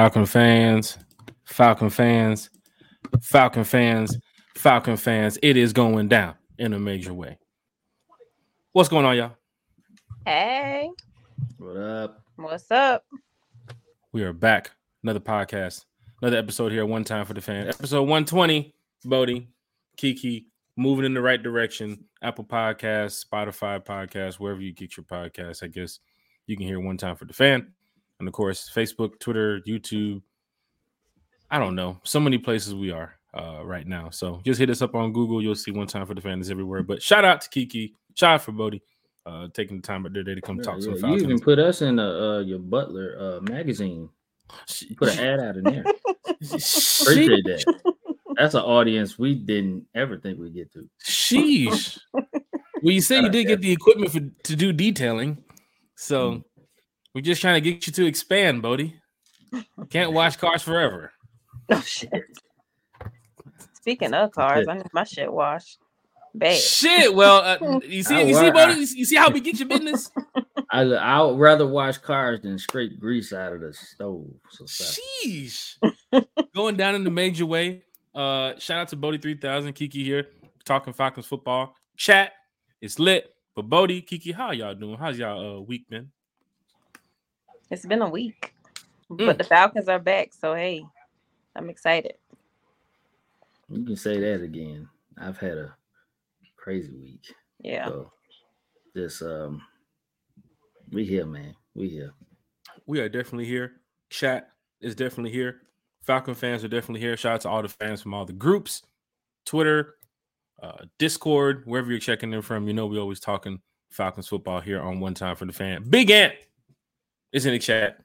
Falcon fans, Falcon fans, Falcon fans, Falcon fans. It is going down in a major way. What's going on, y'all? Hey, What up? what's up? We are back. Another podcast, another episode here. One time for the fan. Episode 120. Bodie, Kiki, moving in the right direction. Apple Podcasts, Spotify Podcasts, wherever you get your podcasts. I guess you can hear one time for the fan. And of course, Facebook, Twitter, YouTube. I don't know. So many places we are uh, right now. So just hit us up on Google. You'll see one time for the fans everywhere. But shout out to Kiki. Shout out for Bodie. Uh, taking the time out their day to come Yeah, talk some yeah, you Falcons. even put us in uh, uh, your Butler uh, magazine. She- Put an ad out in there. she- Appreciate that. That's an audience we didn't ever think we'd get to. Sheesh. well, you said you did get the equipment for to do detailing, so Mm. We're just trying to get you to expand, Bodie. Can't wash cars forever. Oh shit. Speaking of cars, I need my shit washed. Bad. Shit. Well, uh, you see, I you see, Bodie, you see- you see how we get your business. I I would rather wash cars than scrape grease out of the stove. So. Sheesh. Going down in the major way. Uh, shout out to Bodie three thousand, Kiki here, talking Falcons football. Chat It's lit. But Bodie, Kiki, how y'all doing? How's y'all uh, week been? It's been a week, Mm. but the Falcons are back, so hey, I'm excited. you can say that again. I've had a crazy week. Yeah, So just um, we here, man. We here. we are definitely here. Chat is definitely here. Falcon fans are definitely here. Shout out to all the fans from all the groups, Twitter, uh, Discord, wherever you're checking in from. You know, we always talking Falcons football here on One Time for the Fan. Big Ant is in the chat.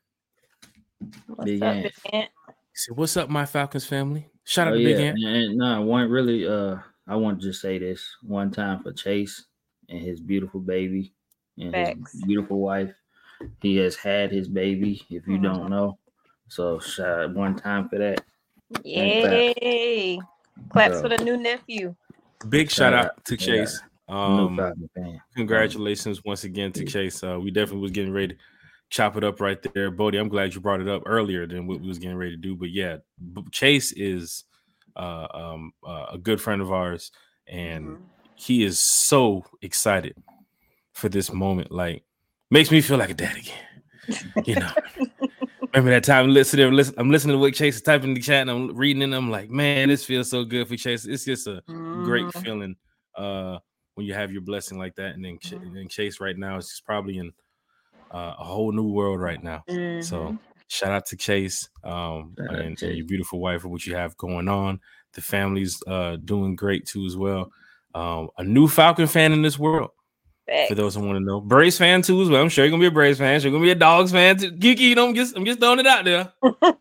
what's Big up, Ant. Ant? He said, What's up, my Falcons family? Shout out Oh to yeah, Big Ant. and, and no, one really. Uh, I want to just say this one time for Chase and his beautiful baby and Facts. his beautiful wife. He has had his baby. If you Mhm. don't know, so shout one time for that. Yay! Claps So- for the new nephew. Big shout Shout out out, to. Chase. New Um, Falcon. Congratulations once again to Chase. Uh, we definitely was getting ready to chop it up right there, Bodie. I'm glad you brought it up earlier than what we was getting ready to do. But yeah, Chase is uh, um, uh, a good friend of ours, and Mhm. he is so excited for this moment. Like, makes me feel like a dad again. You know, remember that time? Listen, there, listen, I'm listening to what Chase is typing in the chat, and I'm reading, it, and I'm like, man, this feels so good for Chase. It's just a great Mhm. feeling uh when you have your blessing like that and then, Mhm. and then chase right now is just probably in uh, a whole new world right now. So Mhm. shout out to chase um Shout out and, and your beautiful wife for what you have going on. The family's uh doing great too as well. Um a new falcon fan in this world Facts. for those who want to know. Braves fan too as well. I'm sure you're gonna be a braves fan. You're gonna be a dogs fan too. Kiki you know i'm just i'm just throwing it out there.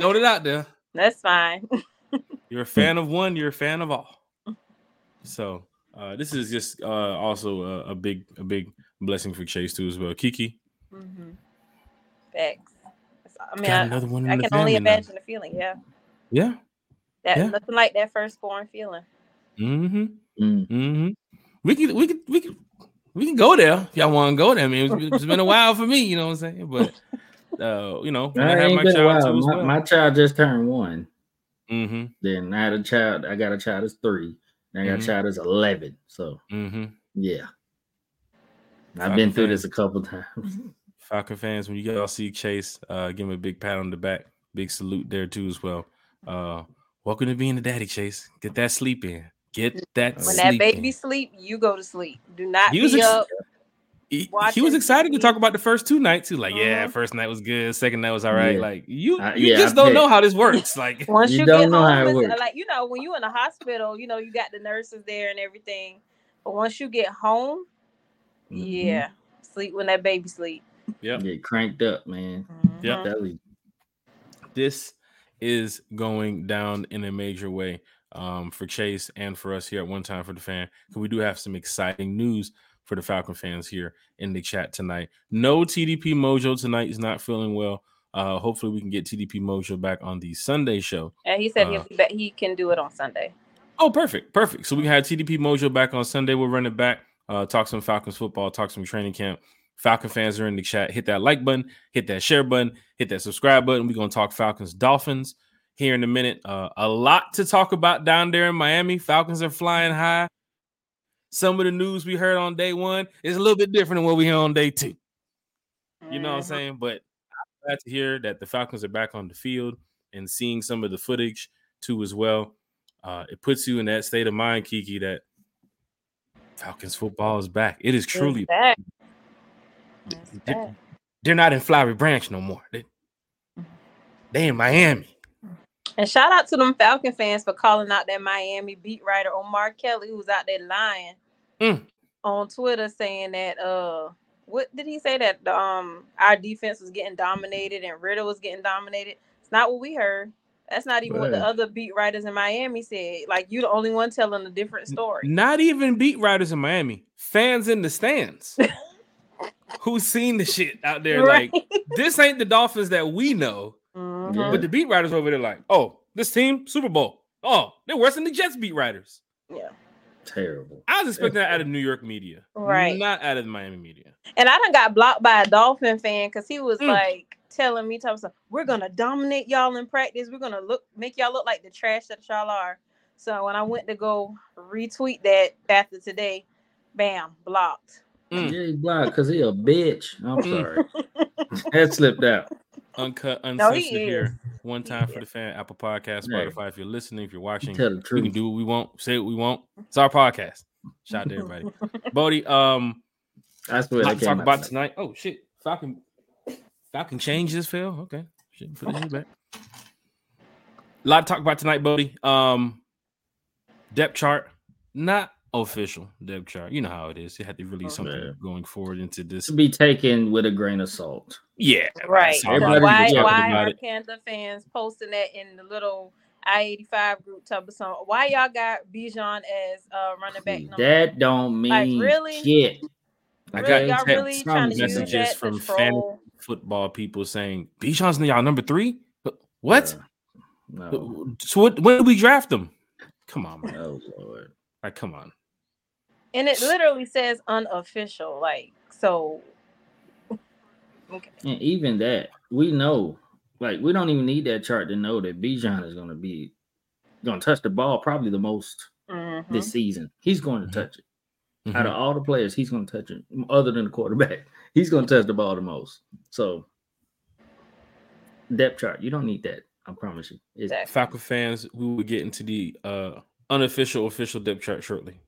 Throwing it out there. That's fine. You're a fan of one, you're a fan of all. So uh, this is just uh, also a, a big, a big blessing for Chase too as well. Kiki, hmm Facts. I mean, got I, another one in I the can only family now. imagine the feeling. Yeah, Yeah. that Yeah. nothing like that firstborn feeling. Mm-hmm. Mm. Mm-hmm. We can, we can, we can, we can go there if y'all want to go there. I mean, it's, it's been a while for me, you know what I'm saying? But uh, you know, I have ain't my been a child while. too My, well. my child just turned one. mm-hmm. Then I had a child. I got a child that's three. Then I got Mhm. a child that's eleven. So Mm-hmm. yeah, I've Falcon been through fans. this a couple times. Falcon fans, when you all see Chase, uh, give him a big pat on the back, big salute there too as well. Uh, welcome to being the daddy, Chase. Get that sleep in. Get that When sleep that baby in. sleep, you go to sleep. Do not He was be ex- up. He, he was excited to talk about the first two nights too. Like, yeah, Mhm. first night was good, second night was all right. Yeah. Like, you, Uh, you yeah, just I don't bet. know how this works. Like, Once You you, don't get know home, how it works. like you know, when you in the hospital, you know, you got the nurses there and everything. But once you get home, Mhm. yeah, sleep when that baby sleep. yep. Get cranked up, man. Yep. Mhm. Tell you. this is going down in a major way um, for Chase and for us here at One Time for the Fan. 'cause we do have some exciting news for the Falcon fans here in the chat tonight. No TDP Mojo tonight is not feeling well. Uh, hopefully, we can get TDP Mojo back on the Sunday show. And he said Uh, he'll be back, he can do it on Sunday. Oh, perfect, perfect. So we can have TDP Mojo back on Sunday. We'll run it back, uh, talk some Falcons football, talk some training camp, Falcon fans are in the chat. Hit that like button, hit that share button, hit that subscribe button. We're gonna talk Falcons Dolphins here in a minute. Uh, a lot to talk about down there in Miami. Falcons are flying high. Some of the news we heard on day one is a little bit different than what we hear on day two. You know what I'm Mhm. saying? But I'm glad to hear that the Falcons are back on the field and seeing some of the footage too as well. Uh, it puts you in that state of mind, Kiki, that Falcons football is back. It is It's truly back. It's back. they're not in Flowery Branch no more. They, they in Miami. And shout out to them Falcon fans for calling out that Miami beat writer Omar Kelly, who was out there lying Mm. on Twitter, saying that uh, what did he say that um our defense was getting dominated and Ridder was getting dominated? It's not what we heard. That's not even what the other beat writers in Miami said. Like you, the only one telling a different story. Not even beat writers in Miami. Fans in the stands who's seen the shit out there. Right. Like this ain't the Dolphins that we know. Mhm. But the beat writers over there, like, oh, this team Super Bowl. Oh, they're worse than the Jets beat writers. yeah. Terrible. I was expecting that out of New York media, Right. Not out of the Miami media. And I done got blocked by a Dolphin fan because he was Mm. like telling me, telling me, we're gonna dominate y'all in practice. We're gonna look make y'all look like the trash that y'all are. So when I went to go retweet that after today, bam, blocked. Mm. Yeah, he blocked because he a bitch. I'm Mm. sorry. that slipped out. Uncut, No, he here. One He time for is. the fan, Apple Podcast, Yeah. Spotify. If you're listening, if you're watching, Tell the we truth. can do what we want, say what we want. It's our podcast. Shout out to everybody. Bodie, um, that's what I that talk about tonight. tonight. Oh shit, Falcon, Falcon changes Phil. Okay, shit, put it back. A lot to talk about tonight, buddy. Um, depth chart, not official depth chart. You know how it is. You had to release something Yeah. going forward into this. To be taken with a grain of salt. Yeah, Right. So a lot of Everybody why why are it. Panther fans posting that in the little I-85 group type of song? Why y'all got Bijan as uh running back number That don't mean Like, really? shit. I Really? got y'all really trying to use messages that from to fan troll? Football people saying Bijan's y'all number three. What? No. So what, when did we draft them? Come on, man. Oh Lord. Like, come on. And it literally says unofficial. Like, so okay. And even that, we know. Like we don't even need that chart to know that Bijan is going to be going to touch the ball probably the most Mhm. this season. He's going to Mhm. touch it. Mhm. Out of all the players, he's going to touch it. Other than the quarterback, he's going to touch the ball the most. So depth chart, you don't need that. I promise you. It's, Exactly. Falcon fans, we will get into the uh, unofficial official depth chart shortly.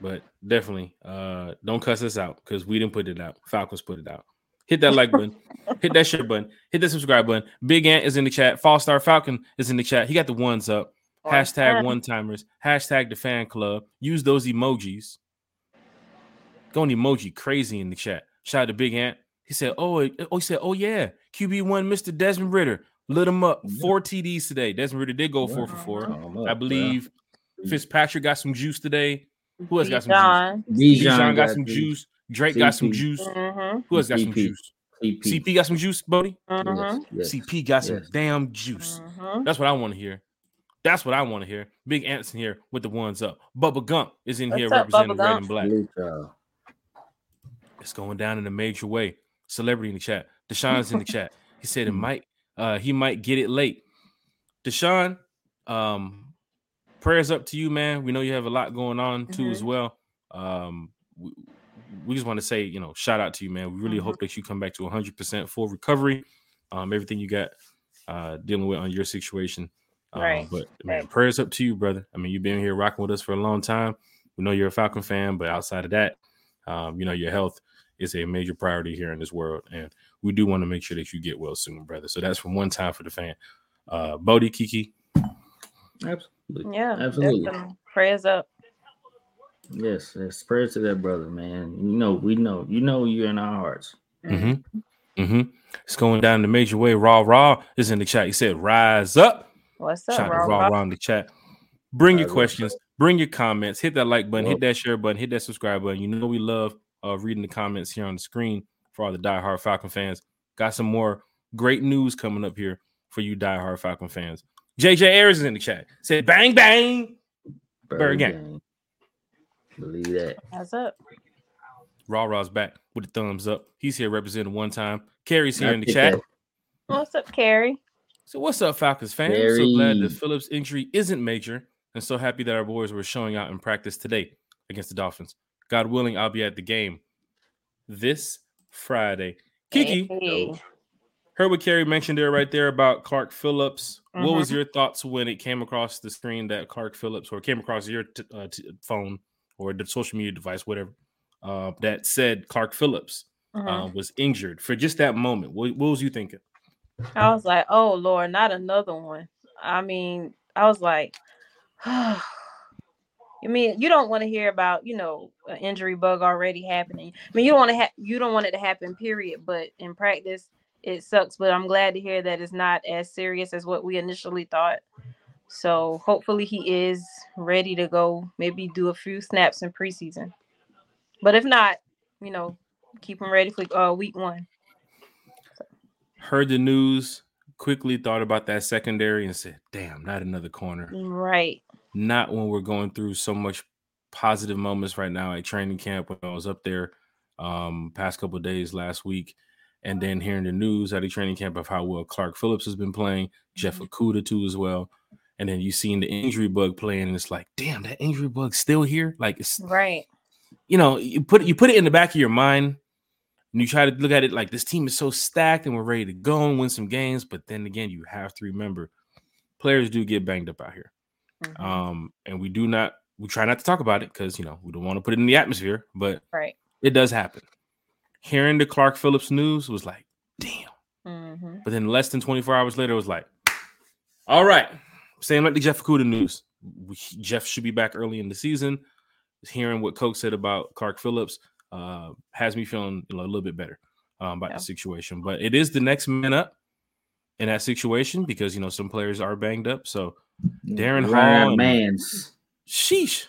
But definitely, uh, don't cuss us out because we didn't put it out. Falcons put it out. Hit that like button, hit that share button, hit that subscribe button. Big Ant is in the chat. Fall Star Falcon is in the chat. He got the ones up. Hashtag one timers. Hashtag the fan club. Use those emojis. Going emoji crazy in the chat. Shout out to Big Ant. He said, "Oh, eh, oh, he said, oh yeah, QB one, Mr. Desmond Ridder lit him up. Yeah. Four TDs today. Desmond Ridder did go four for four. Up, I bro. believe Fitzpatrick got some juice today. Who else got some juice? Bijan Bijan got some juice. juice. Drake got some juice. Mhm. Who else got some juice? CP. CP got some juice, Bodie. Mm-hmm. Yes, yes. CP got some damn juice. Mm-hmm. That's what I want to hear. That's what I want to hear. Big Ants in here with the ones up. Bubba Gump is in here up, representing Bubba red Gump? and black. It's going down in a major way. Celebrity in the chat. Deshaun's in the chat. He said it Mhm. might uh he might get it late. Deshaun, um prayers up to you, man. We know you have a lot going on too as well. Um we, we just want to say, you know, shout out to you, man. We really Mhm. hope that you come back to 100% full recovery. Um everything you got uh dealing with on your situation. Um, Right. but man, Right. prayers up to you, brother. I mean, you've been here rocking with us for a long time. We know you're a Falcon fan, but outside of that, um, you know, your health is a major priority here in this world, and we do want to make sure that you get well soon, brother. So that's from one time for the fan. Uh, Bodie Kiki, Absolutely. Yeah. Absolutely. definitely. Prayers up. Yes, yes. Prayers to that brother, man. You know, we know. You know you're in our hearts. mm-hmm. Mm-hmm. it's going down the major way. Raw, raw is in the chat. He said, "Rise up." What's up, Shout Raw Raw, Raw? raw in the chat. Bring your questions, bring your comments, hit that like button, hit that share button, hit that subscribe button. You know we love uh, reading the comments here on the screen for all the diehard Falcon fans. Got some more great news coming up here for you diehard Falcon fans. JJ Ayers is in the chat. Said bang bang. Bird gang. gang. Believe that. What's up? Raw Raw's back with a thumbs up. He's here representing one time. Carrie's here I in the chat. that- What's up, Carrie? So what's up, Falcons fans? So glad Very. that Phillips' injury isn't major, and so happy that our boys were showing out in practice today against the Dolphins. God willing, I'll be at the game this Friday. Kiki, Hey. heard what Carrie mentioned there right there about Clark Phillips. What was Mhm. your thoughts when it came across the screen that Clark Phillips, or came across your t- uh, t- phone or the social media device, whatever, uh, that said Clark Phillips Mhm. uh, was injured for just that moment? What, what was you thinking? I was like, oh Lord, not another one. I mean, I was like, I mean, you don't want to hear about, you know, an injury bug already happening. I mean, you don't want to have, you don't want it to happen, period. But in practice, it sucks. But I'm glad to hear that it's not as serious as what we initially thought. So hopefully he is ready to go. Maybe do a few snaps in preseason. But if not, you know, keep him ready for uh, week one. Heard the news, quickly thought about that secondary and said, damn, not another corner. Right. Not when we're going through so much positive moments right now at training camp when I was up there um past couple of days last week and then hearing the news at the training camp of how well Clark Phillips has been playing, Jeff Mhm. Okudah too as well. And then you seen the injury bug playing and it's like, damn, that injury bug's still here. Like it's Right. you know, you put you put it in the back of your mind and you try to look at it like this team is so stacked and we're ready to go and win some games. But then again, you have to remember players do get banged up out here. Mhm. Um, and we do not we try not to talk about it because you know we don't want to put it in the atmosphere, but right. it does happen. Hearing the Clark Phillips news was like, damn. hmm But then less than 24 hours later, it was like, all right, same like the Jeff Okudah news. We, Jeff should be back early in the season. Hearing what Coach said about Clark Phillips uh, has me feeling you know, a little bit better um, about Yeah. the situation. But it is the next man up in that situation because you know some players are banged up. So Darren Ryan Hall and- Mans. sheesh,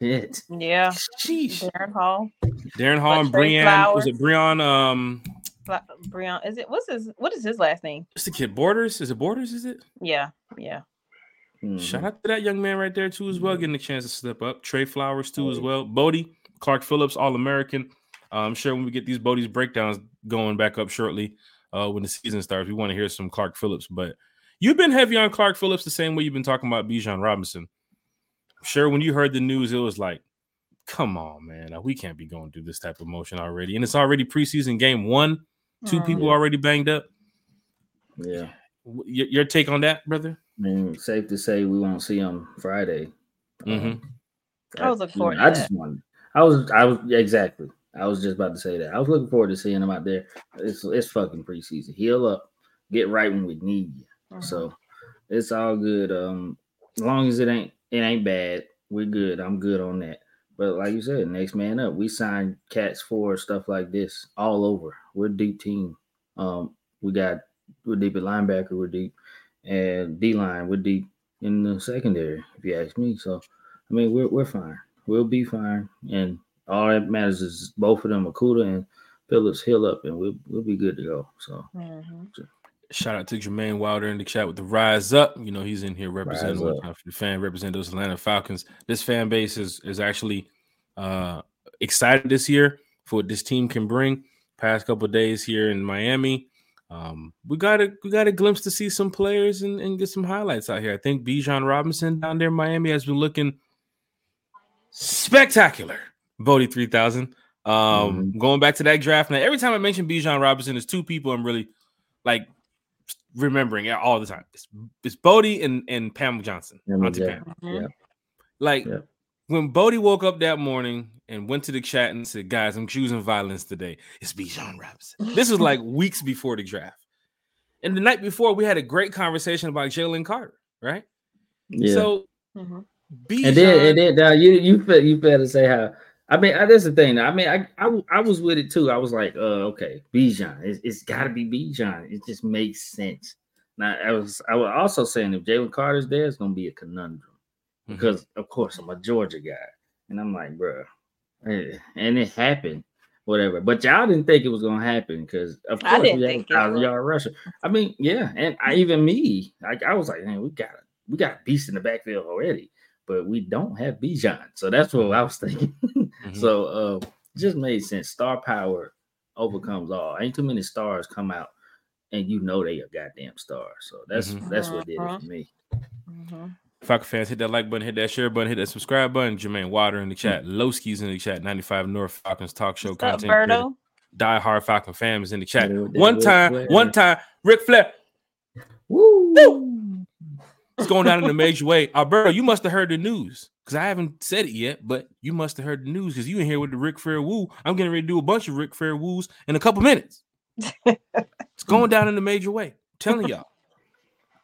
Shit. Yeah. sheesh. Darren Hall. Darren Hall and Trey Breon. Was it Breon? Um, Bla- Breon. Is it what's his what is his last name? what's the kid? Borders? Is it Borders? Is it? Yeah. Yeah. Mhm. Shout out to that young man right there too, as well, getting a chance to step up. Trey Flowers too, as well. Bodie, Clark Phillips, All American. I'm sure when we get these Bodie's breakdowns going back up shortly, uh, when the season starts, we want to hear some Clark Phillips. But you've been heavy on Clark Phillips the same way you've been talking about Bijan Robinson. I'm sure when you heard the news, it was like, come on, man, we can't be going through this type of motion already. And it's already preseason game one. Two Mhm. people already banged up. Yeah. Your, your take on that, brother? I mean, safe to say we won't see him Friday. Mhm. Um, I was looking you know, forward to I just wanted. I was. I was exactly. I was just about to say that. I was looking forward to seeing him out there. It's it's fucking preseason. Heal up, get right when we need you. So it's all good. Um, as long as it ain't it ain't bad, we're good. I'm good on that. But like you said, next man up. We signed cats for stuff like this all over. We're a deep team. Um, we got we're deep at linebacker. We're deep, and D line. We're deep in the secondary. If you ask me, so I mean we're we're fine. We'll be fine, and all that matters is both of them, Okudah and Phillips, heal up, and we'll we'll be good to go. So Mhm. Shout out to Jermaine Wilder in the chat with the rise up. You know, he's in here representing Rise one up. time for the fan, represent those Atlanta Falcons. This fan base is is actually uh excited this year for what this team can bring. Past couple of days here in Miami. Um, we got a we got a glimpse to see some players and, and get some highlights out here. I think Bijan Robinson down there in Miami has been looking spectacular. Bodie 3000. Um, going back to that draft now, every time I mention Bijan Robinson, there's two people I'm really like remembering it all the time. It's, it's Bodie and, and Pam Johnson. Pam Auntie Jack- Pam. Yeah. Like Yeah. when Bodie woke up that morning and went to the chat and said, Guys, I'm choosing violence today. It's Bijan Robinson. This was like weeks before the draft. And the night before, we had a great conversation about Jalen Carter, right? yeah. So Mhm. Bijan, And then, and then now you you fe- you better say how. I mean, I, that's the thing. I mean, I, I I was with it too. I was like, uh, okay, Bijan. It's, it's got to be Bijan. It just makes sense. Now, I was I was also saying if Jalen Carter's there, it's gonna be a conundrum Mhm. because, of course, I'm a Georgia guy, and I'm like, bro, and it happened, whatever. But y'all didn't think it was gonna happen because, of course, didn't we had a thousand yard rusher. I mean, yeah, and I even me, like I was like, man, we got a we got a beast in the backfield already, but we don't have Bijan, so that's what I was thinking. Mhm. So, uh, just made sense. Star power overcomes all. Ain't too many stars come out, and you know they a goddamn star. So that's Mhm. that's what did it Uh-huh. for me. Mhm. Falcon fans, hit that like button, hit that share button, hit that subscribe button. Jermaine Water in the chat, Lowski's in the chat, 95 North Falcons talk show What's content. creator. Berto? Die Hard Falcon fam is in the chat. Yeah, One time, one time, Ric Flair. Woo! It's going down in a major way. Alberto, you must have heard the news because I haven't said it yet, but you must have heard the news because you in here with the Ric Flair woo. I'm getting ready to do a bunch of Ric Flair woos in a couple minutes. it's going down in a major way. I'm telling y'all.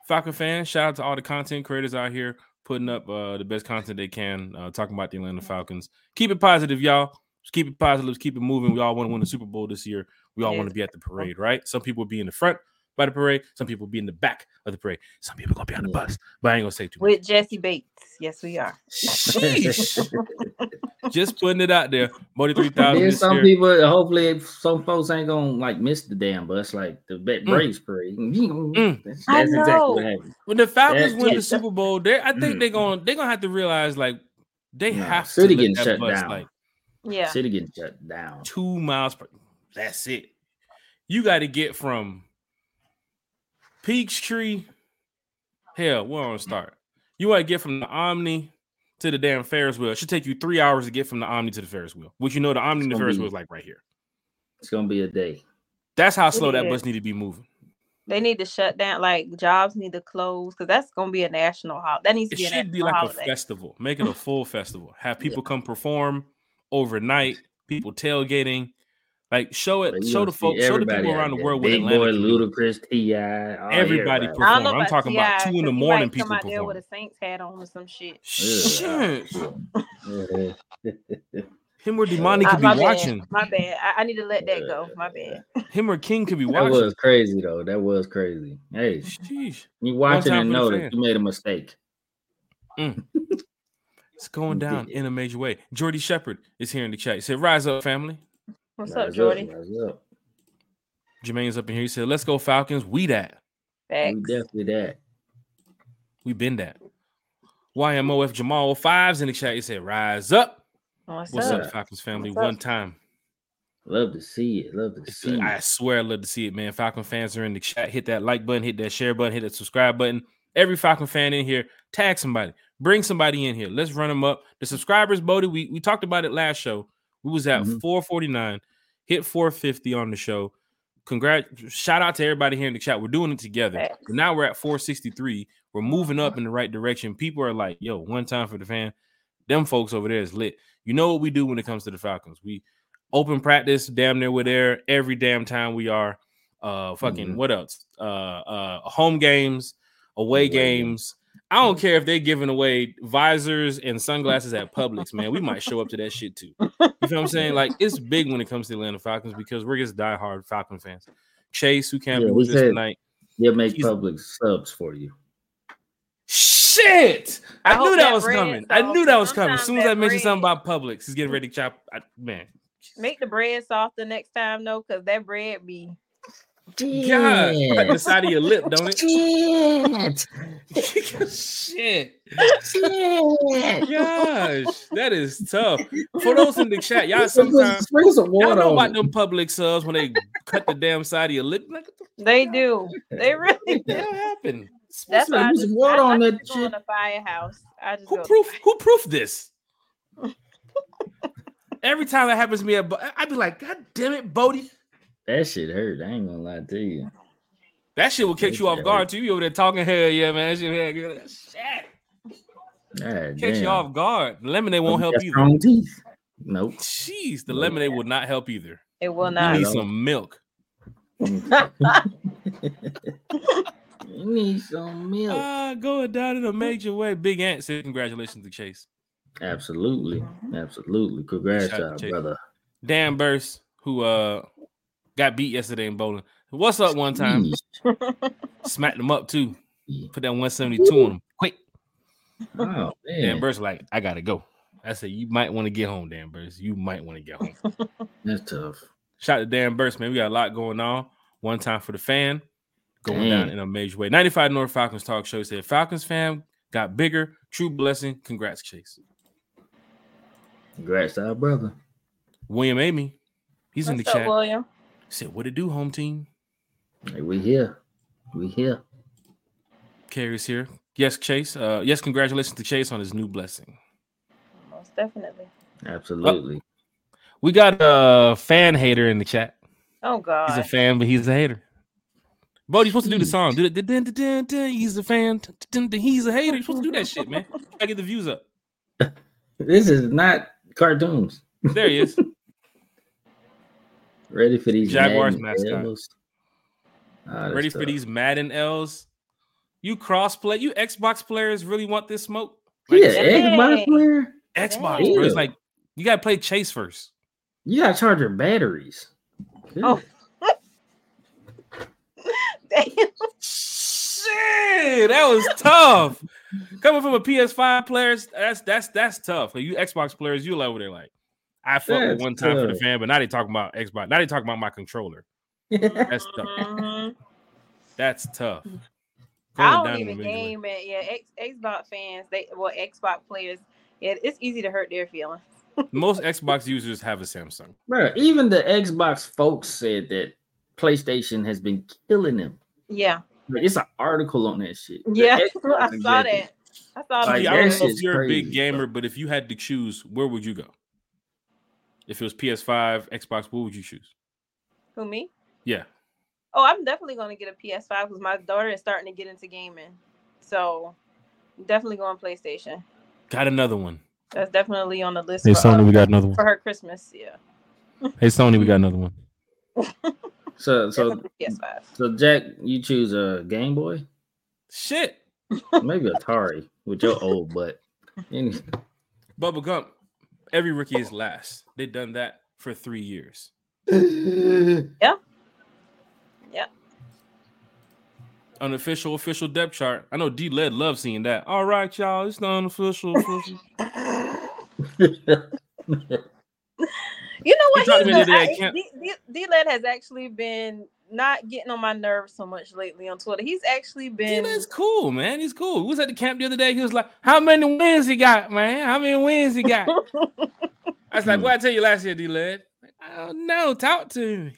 Falcon fans, shout out to all the content creators out here putting up uh, the best content they can, uh, talking about the Atlanta Falcons. Keep it positive, y'all. Just keep it positive. Let's keep it moving. We all want to win the Super Bowl this year. We all want to be at the parade, right? Some people will be in the front by the parade. Some people will be in the back of the parade. Some people gonna be on the bus. But I ain't gonna say too much. With Jessie Bates. Yes, we are. Sheesh. Just putting it out there. Bodie three thousand. Then this some year. people, hopefully, some folks ain't gonna like miss the damn bus, like the Ba- Braves parade. Mm. That's, I that's exactly know. what happened. When the Falcons Yeah, win the Super Bowl, they I think Mm. they're gonna they're gonna have to realize like they No, have city to let getting shut bus down. like Yeah. City getting shut down. two miles per. That's it. You got to get from Peachtree. Hell, where on start? You want to get from the Omni to the damn Ferris wheel. It should take you three hours to get from the Omni to the Ferris wheel. Which you know the Omni and the gonna Ferris be- wheel is like right here. It's gonna be a day. That's how slow that bus need to be moving. They need to shut down. Like jobs need to close because that's gonna be a national holiday. That needs to It be a should be like holiday. a festival. Make it a full festival. Have people come perform overnight. People tailgating. Like show it. But Show the folks. Show the people around the world what Big Atlanta boy. Ludacris, Ti, Everybody everybody. perform. I don't know I'm about talking about two in the 'cause he morning might people come out there perform. with a Saints hat on or some shit. Shit. Him or Demani Uh, could my be bad. watching. My bad. I, I need to let that go. My bad. Him or King could be watching. That was crazy though. That was crazy. Hey, Sheesh. you watching and know that you made a mistake. It's going down in a major way. Jordy Shepard is here in the chat. He said, Rise up, family. What's Rise up, Jordy? rise up. Jermaine's up in here. He said, Let's go, Falcons. We that. We Facts. definitely that. We been that. YMOF Jamal Fives in the chat. He said, Rise up. What's, What's up? up, Falcons family? One time. Love to see it. Love to It's- see I swear I love to see it, man. Falcon fans are in the chat. Hit that like button, hit that share button, hit that subscribe button. Every Falcon fan in here, tag somebody, bring somebody in here. Let's run them up. The subscribers, Bodie, we, we talked about it last show. We was at Mhm. 449, hit 450 on the show. Congrats. Shout out to everybody here in the chat. We're doing it together. Facts. Now we're at 463. We're moving up in the right direction. People are like, yo, one time for the fan. Them folks over there is lit. You know what we do when it comes to the Falcons? We open practice, damn near we're there every damn time we are. Uh fucking Mhm. what else? Uh uh home games, away Away games. Games. I don't care if they're giving away visors and sunglasses at Publix, man. We might show up to that shit too. You feel what I'm saying? Like it's big when it comes to Atlanta Falcons because we're just diehard Falcon fans. Chase, who can't Yeah, be with us tonight. They'll make He's- Publix subs for you. Shit! I, I knew that that was bread coming. I knew that was coming. As soon as I that mentioned something about Publix, he's getting ready to chop. I, man, Make the bread softer next time though, because that bread be God, cut the side of your lip, don't it? Shit. Shit. Shit. Gosh, that is tough. For those in the chat, y'all sometimes Sprinkle some y'all know about them Publix subs when they cut the damn side of your lip. Like, the they do. They really fuck do. happened? That's Put why I some just, water I, I on just that go in shit. the firehouse. I just Who proof? Who proved this? Every time that happens to me, I'd I'd be like, God damn it, Bodie. That shit hurt. I ain't gonna lie to you. That shit will catch you off guard too. You over there talking hell yeah, man. That shit, yeah, shit. God catch you off guard. Lemonade won't help Got either. Strong teeth. Nope. Jeez, the lemonade will not help either. It will You not. need some milk. You need some milk. Ah, going down in a major way. Big Ant said, "Congratulations to Chase." Absolutely. Absolutely. Congrats, Shout out uh, to Chase. brother. Dan Burst, who uh got beat yesterday in bowling. What's up? One time, smacked him up too. Put that 172 on him quick. Oh, Dan man. Burst like, I gotta go. I said, you might want to get home, Dan Burst. You might want to get home. That's tough. Shout out to Dan Burst, man. We got a lot going on. One time for the fan, going down in a major way. 95 North Falcons talk show said Falcons fan got bigger. True blessing. Congrats, Chase. Congrats to our brother. William Amy, he's in the up, chat. William? He said, "What it do, home team?" Hey, we here. We here. Carrie's here. Yes, Chase. Uh, yes, congratulations to Chase on his new blessing. Most definitely. Absolutely. We got a fan hater in the chat. Oh God. He's a fan, but he's a hater. Bodie, you're supposed to do the song. Do it. Dun, dun, dun, dun, He's a fan. Dun, dun, dun, He's a hater. You're supposed to do that shit, man. I get the views up. This is not cartoons. There he is. Ready for these Jaguars Madden mascot. L's? Ah, that's Ready for these Madden L's? You crossplay. You Xbox players really want this smoke? Like, Yeah, Xbox Dang. player. Xbox, Dang. bro. It's like you gotta play Chase first. You gotta charge your batteries. Oh. Damn. Shit, that was tough. Coming from a PS5 player, that's that's that's tough. You Xbox players, you level there like I fucked with one time for the fan, but now they talking about Xbox. Now they talking about my controller. That's tough. Mhm. That's tough. I don't even game it. Yeah, X, Xbox fans, they well, Xbox players, yeah, it's easy to hurt their feelings. Most Xbox users have a Samsung. Bro, even the Xbox folks said that PlayStation has been killing them. Yeah, Like, it's an article on that shit. Yeah, I saw executive- that. I saw Like, that. I don't know if you're a big gamer, bro. but if you had to choose, where would you go? If it was PS5, Xbox, what would you choose? Who me? Yeah. Oh, I'm definitely going to get a PS5 because my daughter is starting to get into gaming. So definitely going PlayStation. Got another one. That's definitely on the list Hey for, Sony, uh, we got another one. for her Christmas. Yeah, Hey Sony, we got another one. So so PS5. so Jack, you choose a Game Boy? Shit. Maybe Atari with your old butt. Any- Bubba Gump. Every rookie is last. They've done that for three years. Yeah. Yeah. Unofficial, official depth chart. I know D Led loves seeing that. All right, y'all. It's not unofficial. official. You know what? He talked to me the He's other day, been- Camp- I- D- D- D-Led has actually been not getting on my nerves so much lately on Twitter. He's actually D been. Led's cool, man. He's cool. We was at the camp the other day. He was like, How many wins he got, man? How many wins he got? I was like, Hmm. What I tell you last year, D Led? I don't know. Talk to me.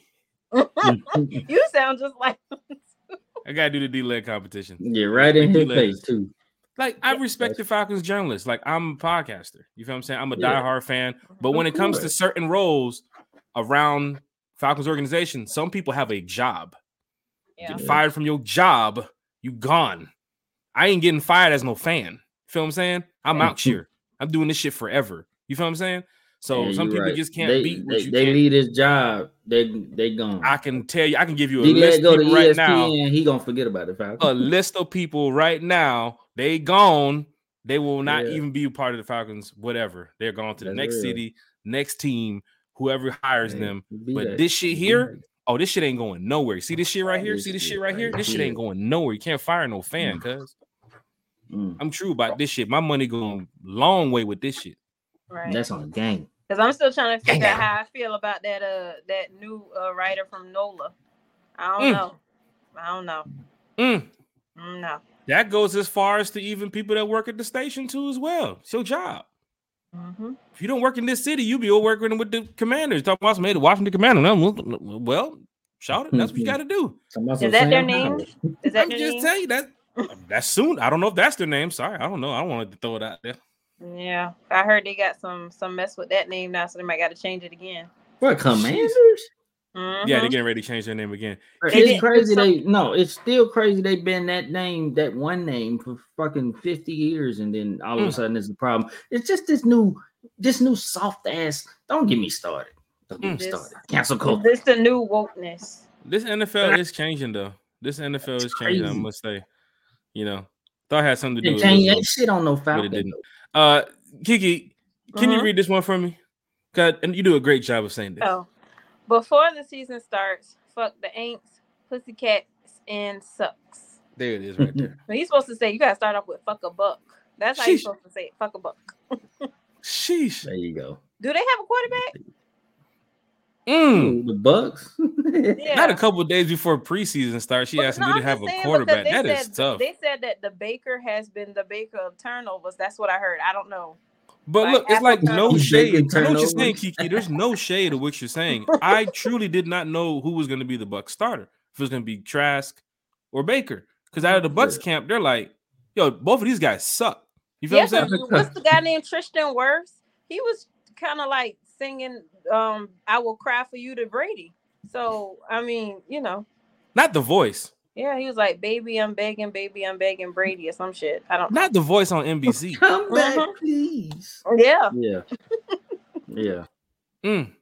you sound just like. I gotta do the D Led competition. yeah, right in his D-Led. face too. Like I respect the Falcons journalists. Like I'm a podcaster. You feel what I'm saying? I'm a Yeah. diehard fan. But when it comes to certain roles around Falcons organization, some people have a job. Yeah. Get fired from your job, you gone. I ain't getting fired as no fan. Feel what I'm saying? I'm out here. I'm doing this shit forever. You feel what I'm saying? So Yeah, some people right. just can't they, beat what They, you they can't. leave his job. They they gone. I can tell you, I can give you a he list go of to E right ESPN. now. He gonna forget about it. Falcons. a list of people right now. They gone. They will not Yeah. even be a part of the Falcons. Whatever. They're gone to the That's next real. city, next team, whoever hires Man, them. But that. this shit here, oh, this shit ain't going nowhere. See this shit right here? See this shit shit right here? This shit ain't going nowhere. You can't fire no fan, cuz Mm, I'm true about this shit. My money going long way with this shit. Right. that's on the gang. Because I'm still trying to figure Dang out how I feel about that uh that new uh writer from NOLA. I don't Mm. know. I don't know. Mm, Mm, No. that goes as far as to even people that work at the station too, as well. It's your job. Hmm If you don't work in this city, you be working with the commanders. Talking about some made the Washington commander. Well, shout it. That's what you got to do. Somebody Is some that their name? Is that I'm just name? telling you that that's soon. I don't know if that's their name. Sorry, I don't know. I don't to throw it out there. Yeah, I heard they got some some mess with that name now, so they might got to change it again. What commanders? Yeah, Mhm. they're getting ready to change their name again. It's did- crazy. They no, it's still crazy. They've been that name, that one name for fucking fifty years, and then all of a Mm. sudden it's a problem. It's just this new, this new soft ass. Don't get me started. Don't get me This- started. Cancel Is culture. this the new wokeness? This NFL is changing though. This NFL is That's changing. I must say, you know, thought it had something to do It with can't shit on no foul. but it didn't. Uh, Kiki, can you Mhm. read this one for me? God, and you do a great job of saying this. Oh, before the season starts, fuck the Aints, Pussycats, and sucks. There it is, right there. But he's supposed to say you gotta start off with fuck a buck. That's how you're supposed to say it. Fuck a buck. Sheesh. There you go. Do they have a quarterback? Mm. The Bucks. Yeah. Not a couple of days before preseason starts. She But asked no, me, to have a quarterback?" because That they is tough. They said that the Baker has been the Baker of turnovers. That's what I heard. I don't know. But Like look, it's like no shade. I know what you're saying, Kiki. There's no shade of what you're saying. I truly did not know who was going to be the Bucks starter. If it was going to be Trask or Baker, because out of the Bucks Yeah. camp, they're like, "Yo, both of these guys suck." You feel Yeah, what I'm saying? what's the guy named Tristan Wirfs? He was kind of like singing um I will cry for you to Brady. So I mean, you know, Not the voice, yeah, he was like, Baby, I'm begging, baby, I'm begging Brady or some shit. I don't not the voice on NBC. Come back, Mhm. please. Yeah. Yeah. Yeah. Mm.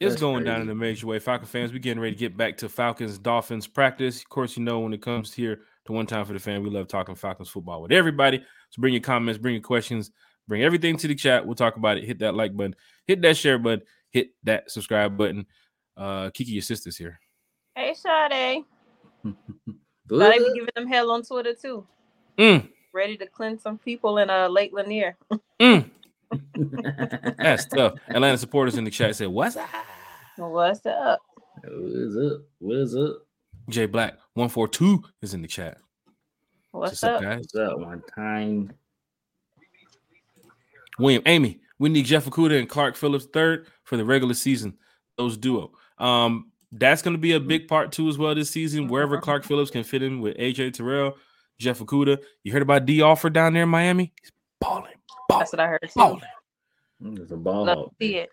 It's That's going down in crazy. a major way. Falcon fans, we getting ready to get back to Falcons Dolphins practice. Of course, you know when it comes here to one time for the fan, we love talking Falcons football with everybody. So bring your comments, bring your questions, bring everything to the chat. We'll talk about it. Hit that like button, hit that share button, hit that subscribe button. Uh, Kiki, your sister's here. Hey Sade. Now they be Good. giving them hell on Twitter too. Mm, Ready to cleanse some people in uh Lake Lanier. mm. That's tough. Atlanta supporters in the chat said, "What's up?" What's up? What's up? What's up? Jay Black one four two is in the chat. What's up? guys? What's up? One time. William, Amy, we need Jeff Okudah and Clark Phillips third for the regular season. Those duo. Um, that's going to be a big part too as well this season. Wherever Clark Phillips can fit in with AJ Terrell, Jeff Okudah. You heard about Dee Alford down there in Miami? He's balling, That's what I heard too. balling, It's a ball Love to see it.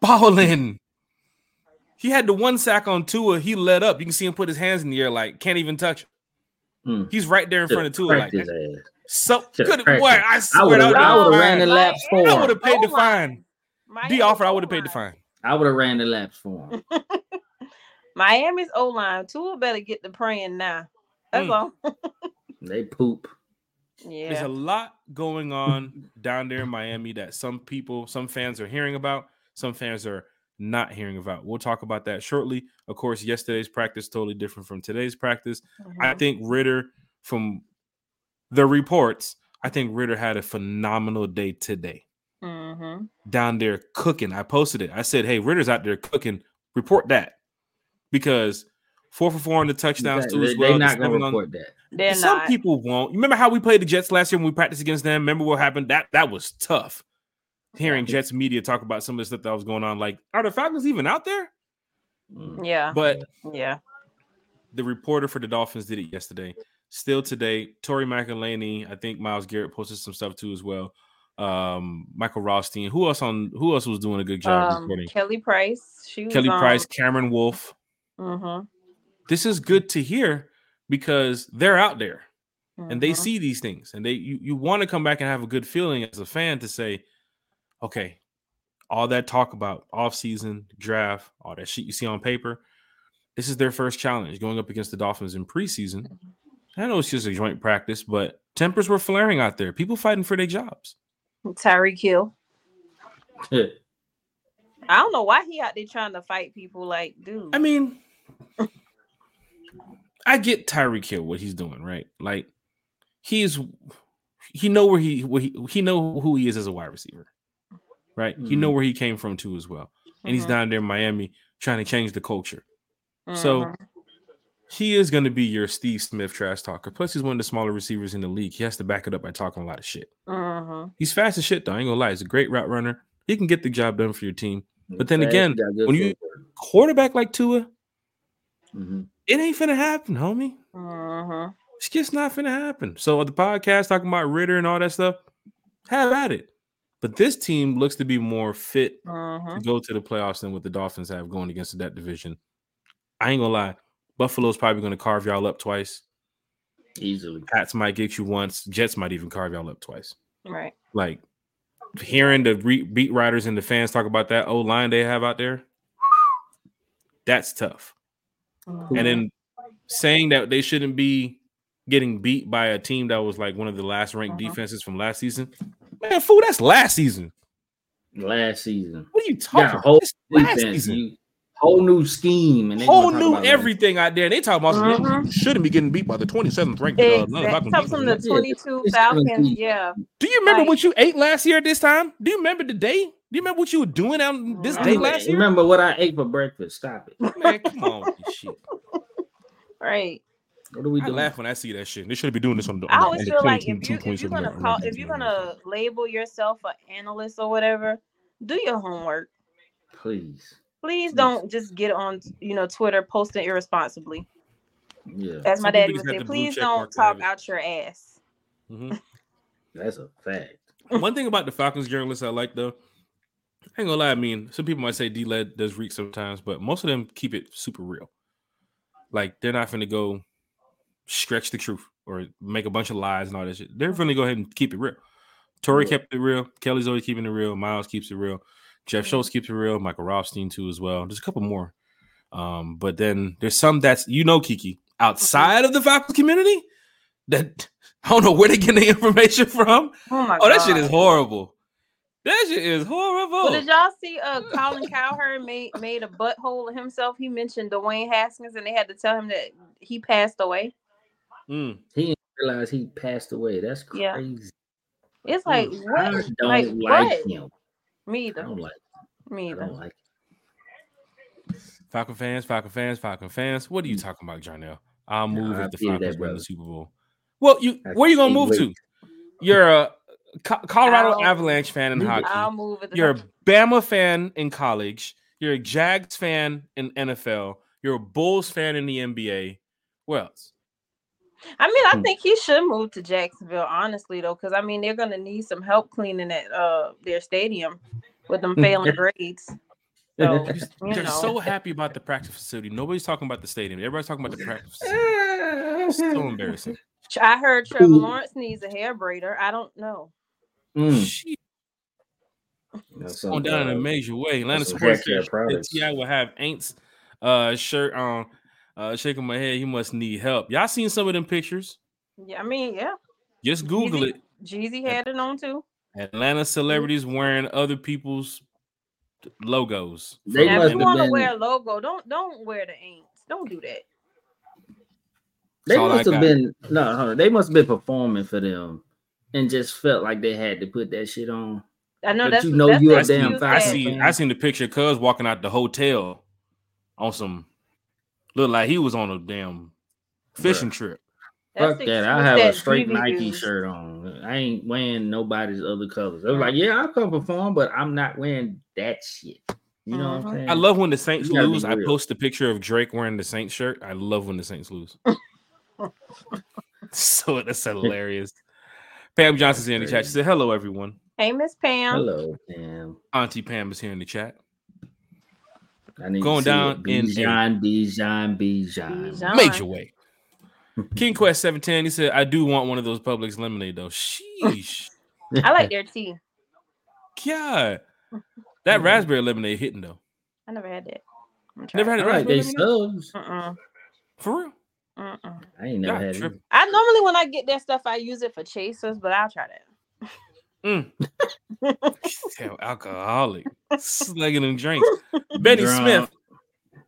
balling. He had the one sack on Tua. He let up. You can see him put his hands in the air, like can't even touch him. Hmm. He's right there in front of Should've Tua, like cracked his ass. so Should've good. cracked Boy. I I swear would I have. would have have ran the laps for him. I would have paid the Oh my- fine. Miami's Dee Alford, I would have paid the fine. I would have ran the laps for him. Miami's O line. Tua better get the praying now. That's Mm. all. They poop. Yeah. There's a lot going on down there in Miami that some people, some fans are hearing about, some fans are not hearing about. We'll talk about that shortly. Of course, yesterday's practice totally different from today's practice. I Mhm. think Ridder, from the reports, I think Ridder had a phenomenal day today Mhm. down there cooking. I posted it. I said, "Hey, Ridder's out there cooking. Report that because four for four on the touchdowns too They, as well. They're not gonna seven on- report that. They're some not. people won't. You remember how we played the Jets last year when we practiced against them? Remember what happened? That that was tough. Hearing Jets media talk about some of the stuff that was going on, like are the Falcons even out there? Mm. Yeah. But Yeah. the reporter for the Dolphins did it yesterday. Still today, Tori McElhaney, I think Miles Garrett posted some stuff too as well. Um, Michael Rothstein. Who else on? Who else was doing a good job Um, reporting? Kelly Price. She was Kelly on- Price, Cameron Wolf. Mhm. This is good to hear because they're out there. and they Mhm. see these things and they you, you want to come back and have a good feeling as a fan to say okay all that talk about off-season draft all that shit you see on paper this is their first challenge going up against the dolphins in preseason i know it's just a joint practice but tempers were flaring out there people fighting for their jobs Tyreek Hill. I don't know why he out there trying to fight people like, dude. i mean i get Tyreek Hill what he's doing right like he's he know where he where he, he know who he is as a wide receiver right he know Mhm. where he came from too as well and he's Mhm. down there in Miami trying to change the culture. So Mhm. he is going to be your Steve Smith trash talker. Plus, he's one of the smaller receivers in the league. He has to back it up by talking a lot of shit. Mhm. He's fast as shit, though. I ain't gonna lie. He's a great route runner. He can get the job done for your team. But then again, when you- Quarterback like Tua, Mhm. it ain't finna happen, homie. Mhm. It's just not finna happen. So the podcast talking about Ridder and all that stuff, have at it. But this team looks to be more fit to Mhm. go to the playoffs than what the Dolphins have going against that division. I ain't gonna lie. Buffalo's probably gonna carve y'all up twice. easily. Pats might get you once. Jets might even carve y'all up twice. Right. Like hearing the re- beat writers and the fans talk about that old line they have out there, that's tough. And then saying that they shouldn't be getting beat by a team that was like one of the last ranked Mhm. defenses from last season, man, fool, that's last season. Last season. What are you talking a about? whole That's last defense. season. You, whole new scheme and Whole new about last- everything out there. They talk about some- Mhm. you shouldn't be getting beat by the 27th ranked. Uh, Exactly. Falcons Talk from the. Yeah, 22 Falcons. Yeah. Do you remember Like- what you ate last year at this time? Do you remember the day? Do you remember what you were doing on this day last year? Remember what I ate for breakfast? Stop it. Man, come on with this shit. Right. What are we do? I laugh when I see that shit. They should be doing this on the. I on the- always feel like if you, if you're gonna call if you're gonna label yourself an analyst or whatever, do your homework. Please. Please Please. don't just get on you know Twitter posting irresponsibly. Yeah, As my Some daddy would say, please don't mark to have talk out your ass. Mhm. that's a fact. One thing about the Falcons journalists I like though, I ain't gonna lie. I mean, some people might say D Led does reek sometimes, but most of them keep it super real. Like they're not gonna go stretch the truth or make a bunch of lies and all that shit. They're gonna go ahead and keep it real. Tori Yeah. kept it real. Kelly's always keeping it real. Miles keeps it real. Jeff Schultz keeps it real. Michael Rothstein too as well. There's a couple more. Um, but then there's some that's you know, Kiki, outside of the Falcons community that I don't know where they get the information from. Oh my Oh, god. that shit is horrible. That shit is horrible. Well, did y'all see uh Colin Cowherd made made a butthole of himself? He mentioned Dwayne Haskins and they had to tell him that he passed away. Mm. He didn't realize he passed away. That's Yeah. crazy. It's like Mm, what? I don't like, like what? him. Me I either. don't like. Me I either. don't like. Falcon fans, Falcon fans, Falcon fans. What are you talking about, Jarnell? I'll move I if the Falcons win the. Super Bowl. Well, you I where you gonna can't move to? You're a Co- Colorado I'll- Avalanche fan in Move hockey. I'll move it. You're a Bama fan in college. You're a Jags fan in NFL. You're a Bulls fan in the NBA. Where else? I mean, I Hmm. think he should move to Jacksonville, honestly, though, because I mean they're gonna need some help cleaning that uh their stadium with them failing grades. So They're know, so happy about the practice facility. Nobody's talking about the stadium. Everybody's talking about the practice facility. So embarrassing. I heard Trevor Lawrence needs a hair braider. I don't know. Mm. Shit. That's going down in a major way. Atlanta some sports hair care. Ti will have Aints uh shirt on, uh shaking my head. He must need help. Y'all seen some of them pictures? Yeah, I mean, yeah. Just Google Jeezy- it. Jeezy had it on too. Atlanta celebrities wearing other people's logos. They Now, if you have want to wear a logo, don't don't wear the aints. Don't do that. They That's all I must have been no, hold. They must have been performing for them, and just felt like they had to put that shit on. I know But that's you know that's you the a I damn seen, I see fan. I seen the picture. Cuz walking out the hotel on some look like he was on a damn fishing trip. that's Fuck the that. I excuse have a straight Jeezy Nike used. shirt on. I ain't wearing nobody's other colors. I was like, oh. yeah, I'll come perform, but I'm not wearing that shit. You know what. I'm uh-huh. saying? I love when the Saints You gotta be lose. I post a picture of Drake wearing the Saints shirt. I love when the Saints lose. so that's hilarious. Pam Johnson's here in the chat. She said, "Hello, everyone." Hey, Miss Pam. Hello, Pam. Auntie Pam is here in the chat. I need Going to down it. in a- Bijan, Bijan, Bijan. Bijan. Major way. King Quest 710. He said, I do want one of those Publix lemonade though. Sheesh. I like their tea. God. That raspberry lemonade hitting though. I never had that. Never had I a like raspberry they lemonade? subs. Uh-uh. For real. Uh-uh. I ain't never Y'all had it. I normally when I get that stuff, I use it for chasers, but I'll try that. Mm. Damn, alcoholic. Slugging them drinks. Benny Drunk. Smith.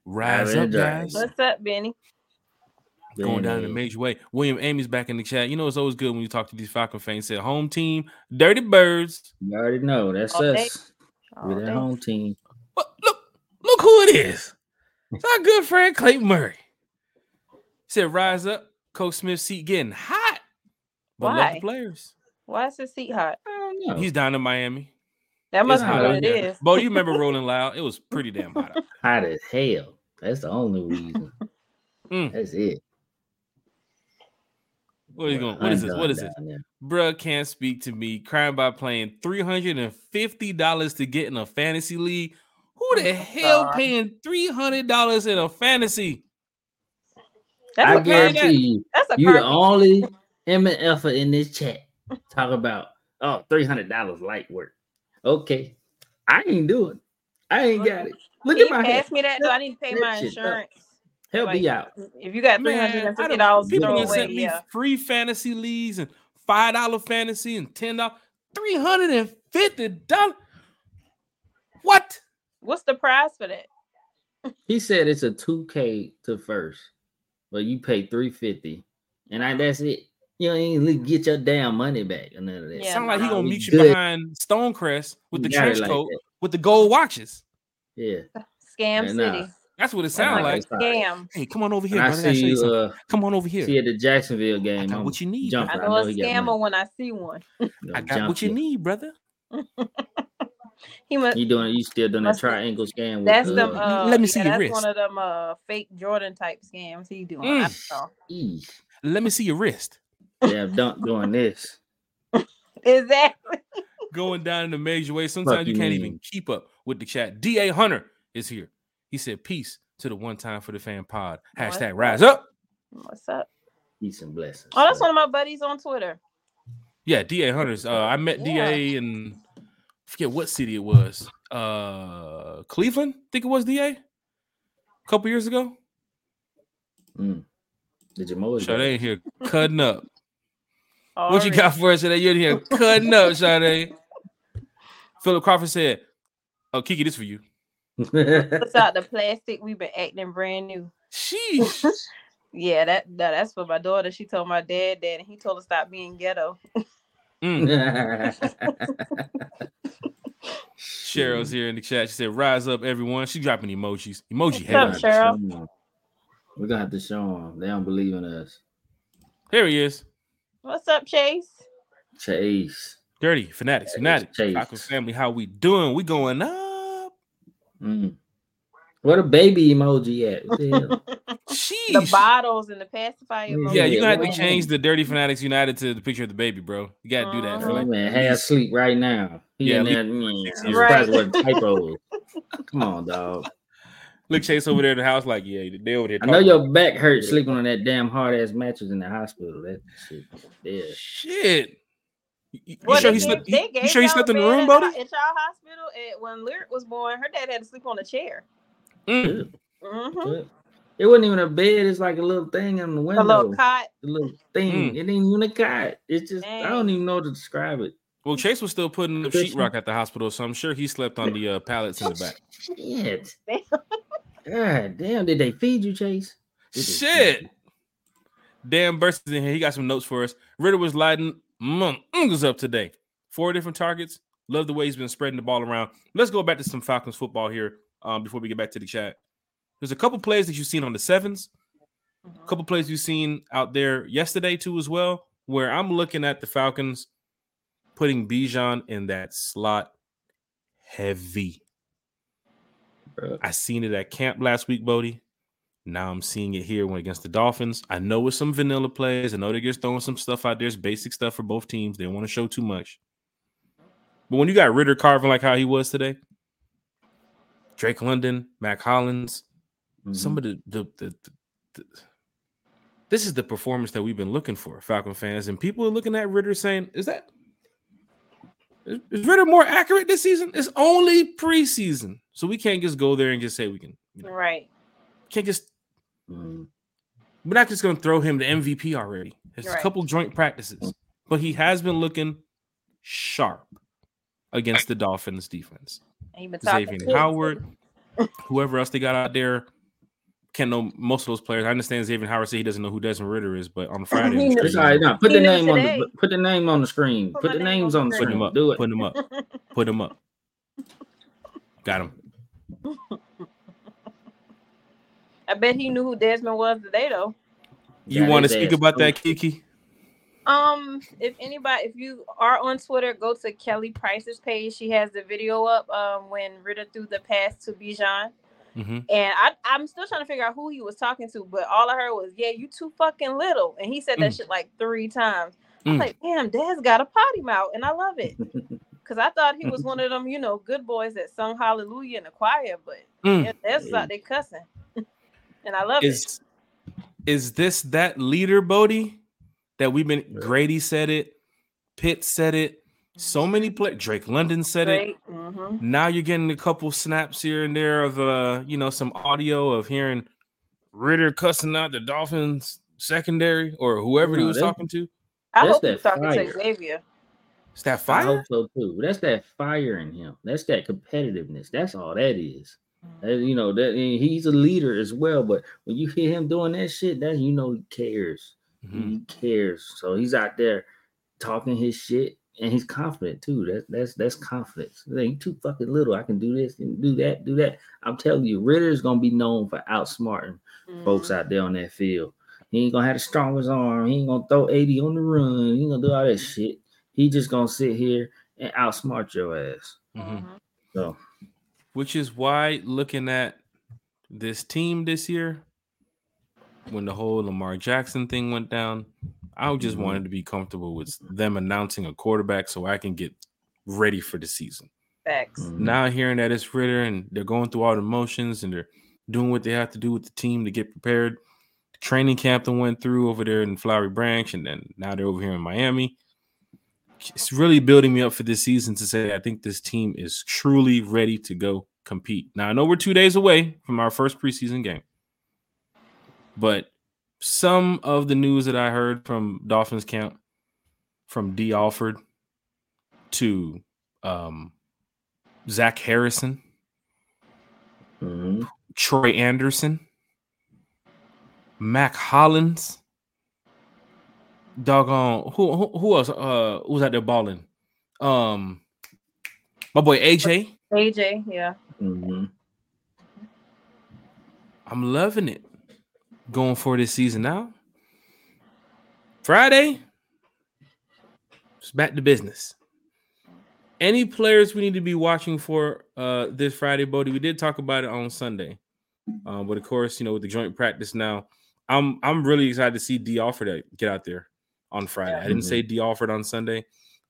Rise up, guys. What's up, Benny? Going down in a major way. William Amy's back in the chat. You know it's always good when you talk to these Falcon fans. Said home team, dirty birds. You already know that's All us. All We're day. that home team. But look, look who it is. It's our good friend Clayton Murray. Said rise up, Coach Smith's seat getting hot. But love Why? the players. Why is the seat hot? I don't know. He's down in Miami. That must It's be hot what out it there. is. Bo, you remember Rolling Loud? It was pretty damn hot. out hot as hell. That's the only reason. Mm. That's it. What is going? What is this? What is this? Down. Bruh can't speak to me. Crying by playing three hundred and fifty dollars to get in a fantasy league. Who the Oh, hell paying three hundred dollars in a fantasy? That's I a car. guarantee you, That's a you the car. only MFer in this chat talk about oh oh three hundred dollars light work. Okay, I ain't doing. I ain't got it. Look Can at you my head. pass me that? Do I need to pay my insurance? Help like, me out. If you got three Man, hundred and I fifty done- dollars to people throw away, sent me yeah. free fantasy leagues and five dollar fantasy and ten dollars, three hundred and fifty dollars. What? What's the price for that? He said it's a two K to first, but you pay three fifty, and I, that's it. You don't even get your damn money back or none of that. Yeah, Sound like he gonna We meet you good. behind Stonecrest with the You got it trench like coat that. with the gold watches. Yeah, Scam Yeah, nah. City. That's what it sounds like like. a scam. Hey, come on over here, And I brother. I gotta see show you you. Uh, Come on over here. see at the Jacksonville I game. got I'm what you need. jumping. I know a he got scammer when I see one. I got jump what you you. need, brother. He must. You doing? You still doing that triangle scam? With, That's uh, them. Uh, Let me yeah, see your that's wrist. one of them uh fake Jordan type scams he doing. I Mm. don't know. eesh. Let me see your wrist. Yeah, don't doing this. Exactly. Going down in a major way. Sometimes you you can't mean? even keep up with the chat. Da Hunter is here. He said, "Peace to the one time for the fan pod." Hashtag up? rise up. What's up? Peace and blessings. Oh, that's So, one of my buddies on Twitter. Yeah, Da Hunters. Uh, I met Yeah. Da in I forget what city it was. Uh, Cleveland. I think it was Da. A couple years ago. mm. Did you mow his Sade grass? in here cutting up. Oh, What you got for us today? You're in here cutting up, Sade. Philip Crawford said, "Oh, Kiki, this for you." What's out the plastic? We've been acting brand new. Sheesh. Yeah, that, that that's for my daughter. She told my dad that, and he told her stop being ghetto. Mm. Cheryl's here in the chat. She said, "Rise up, everyone." She dropping emojis. Emoji What's up, heaven. Cheryl? We're gonna have to show them. They don't believe in us. Here he is. What's up, Chase? Chase. Dirty fanatics, Chase, fanatics. Chase. Falcons family, how we doing? We going up. Mm. What a baby emoji at? What the hell? The Sheesh. bottles and the pacifier. Yeah, emoji. Yeah, you're gonna have to change the Dirty Fanatics United to the picture of the baby, bro. You gotta do that for Mhm. like Oh, man, at half sleep right now. He Yeah, in at there, least mm, Right. surprised what typos. Come on, dog. Look, Chase over there in the house, like, yeah, they over there. I know your back hurt sleeping on that damn hard ass mattress in the hospital. That shit, yeah. shit. You, you sure he slept? You, you sure he slept in the bed room, at Bodie? At y'all hospital, and when Lyric was born, her dad had to sleep on a chair. Mm. hmm It wasn't even a bed. It's like a little thing in the window. A window. little cot. a little thing. Mm. It ain't even a cot. It's just I don't even know how to describe it. Well, Chase was still putting up Christian. sheetrock at the hospital, so I'm sure he slept on the uh, pallets in the back. Shit. Damn. God damn, did they feed you, Chase? Did Shit. Damn, Dan Burst is in here. He got some notes for us. Ridder was lighting mm, was up today. Four different targets. Love the way he's been spreading the ball around. Let's go back to some Falcons football here um, before we get back to the chat. There's a couple plays that you've seen on the sevens, a couple plays you've seen out there yesterday too as well, where I'm looking at the Falcons putting Bijan in that slot heavy. Bruh. I seen it at camp last week, Bodie. Now I'm seeing it here when against the Dolphins. I know it's some vanilla plays. I know they're just throwing some stuff out there. It's basic stuff for both teams. They don't want to show too much. But when you got Ridder carving like how he was today, Drake London, Mack Hollins, Mhm. some of the, the, the, the, the this is the performance that we've been looking for, Falcon fans, and people are looking at Ridder saying, "Is that is, is Ridder more accurate this season? It's only preseason, so we can't just go there and just say we can. You know, Right. can't just Mhm. we're not just going to throw him the MVP already. There's a couple joint practices, but he has been looking sharp against the Dolphins defense. And he been talking Xavier Howard, whoever else they got out there. Can't know most of those players. I understand Xavier Howard said he doesn't know who Desmond Ridder is, but on Friday, It's all right. Now put He the knew name on the put the name on the screen. Put Put, the name names on on the the put him screen. up, Do it. put them up, put them up. Got him. I bet he knew who Desmond was today, though. You Got want to speak about that. Kiki? Um, if anybody, if you are on Twitter, go to Kelly Price's page. She has the video up. Um, when Ridder threw the pass to Bijan, hmm and I, I'm still trying to figure out who he was talking to, but all I heard was, "Yeah, you too fucking little," and he said that Mm. shit like three times. I'm Mm. like, damn, Dad's got a potty mouth, and I love it because I thought he was one of them, you know, good boys that sung Hallelujah in the choir, but Mm. yeah, that's out there cussing, and I love it. Is is this that leader, Bodie? That we've been Yeah. Grady said it, Pitt said it, so many play Drake London said it. Great. hmm Now you're getting a couple snaps here and there of uh, you know, some audio of hearing Ridder cussing out the Dolphins secondary or whoever he was talking to. I That's hope he's that talking fire. to Xavier. Is that I hope so too. That's that fire in him. That's that competitiveness. That's all that is. That, you know that and he's a leader as well. But when you hear him doing that shit, that you know he cares. Mhm. He cares. So he's out there talking his shit, and he's confident too. That, that's that's confidence. Like, you too fucking little. I can do this and do that, do that. I'm telling you, Ridder's gonna be known for outsmarting Mhm. folks out there on that field. He ain't gonna have the strongest arm. He ain't gonna throw 80 on the run. He ain't gonna do all that shit. He just gonna sit here and outsmart your ass. Mhm. Mhm. So Which is why looking at this team this year, when the whole Lamar Jackson thing went down, I just Mhm. wanted to be comfortable with them announcing a quarterback so I can get ready for the season. Facts. mhm. Now hearing that it's Ridder and they're going through all the motions and they're doing what they have to do with the team to get prepared. The Training camp that went through over there in Flowery Branch, and then now they're over here in Miami. It's really building me up for this season to say I think this team is truly ready to go compete. Now I know we're two days away from our first preseason game, but some of the news that I heard from Dolphins camp, from Dee Alford to um, Zach Harrison, Mhm. Troy Anderson, Mack Hollins, doggone who who, who else uh who was out there balling? Um my boy AJ. AJ, yeah. Mhm. I'm loving it. Going for this season now. Friday. It's back to business. Any players we need to be watching for uh this Friday, Bodie? We did talk about it on Sunday. Um, but of course, you know, with the joint practice now, I'm I'm really excited to see Dee Alford get out there on Friday. I didn't say Dee Alford on Sunday.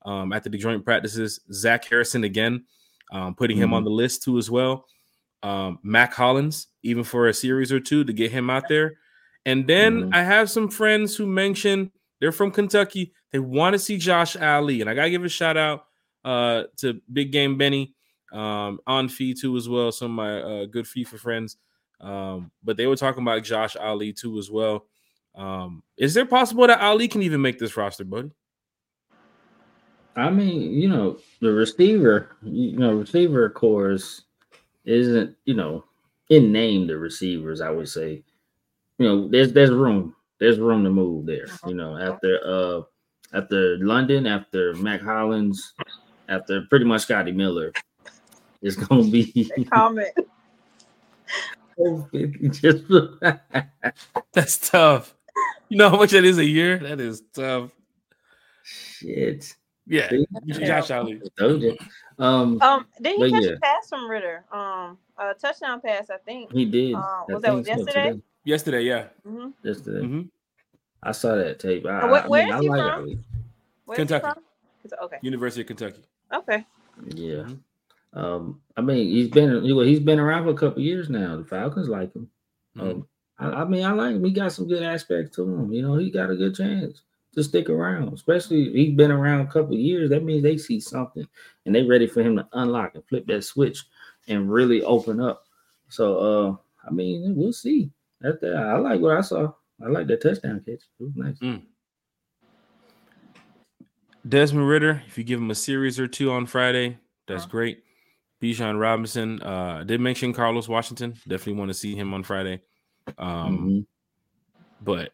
Um, after the joint practices, Zach Harrison again, um, putting him on the list too as well. Um, Mack Hollins, even for a series or two to get him out there. And then Mhm. I have some friends who mentioned they're from Kentucky. They want to see Josh Ali, and I gotta give a shout out uh, to Big Game Benny um, on fee too as well. Some of my uh, good FIFA friends, um, but they were talking about Josh Ali too as well. Um, is there possible that Ali can even make this roster, buddy? I mean, you know, the receiver, you know, receiver cores isn't, you know, in name the receivers, I would say. You know, there's there's room. There's room to move there. You know, after uh after London, after Mack Hollins, after pretty much Scotty Miller, it's gonna be Comment. just That's tough. You know how much that is a year? That is tough. shit. Yeah, See? Josh Ali. Um, Um, did he catch yeah. a pass from Ridder? Um, a touchdown pass, I think. he did. I was that think so, yesterday? today. Yesterday, yeah. hmm Yesterday. hmm I saw that tape. I, Uh, where- I where mean, is I he like from? Ali. Where's Kentucky. He from? Okay. University of Kentucky. Okay. Yeah. Um, I mean, he's been well, he's been around for a couple years now. The Falcons like him. Mhm. Um, I, I mean, I like him. He got some good aspects to him. You know, he got a good chance to stick around. Especially he's been around a couple years. That means they see something and they ready for him to unlock and flip that switch and really open up. So, uh, I mean, we'll see. That, that I like what I saw. I like that touchdown catch. It was nice. Desmond Ridder, if you give him a series or two on Friday, that's Uh-huh. great. Bijan Robinson, uh, I did mention Carlos Washington. Definitely want to see him on Friday. Um, Mhm. but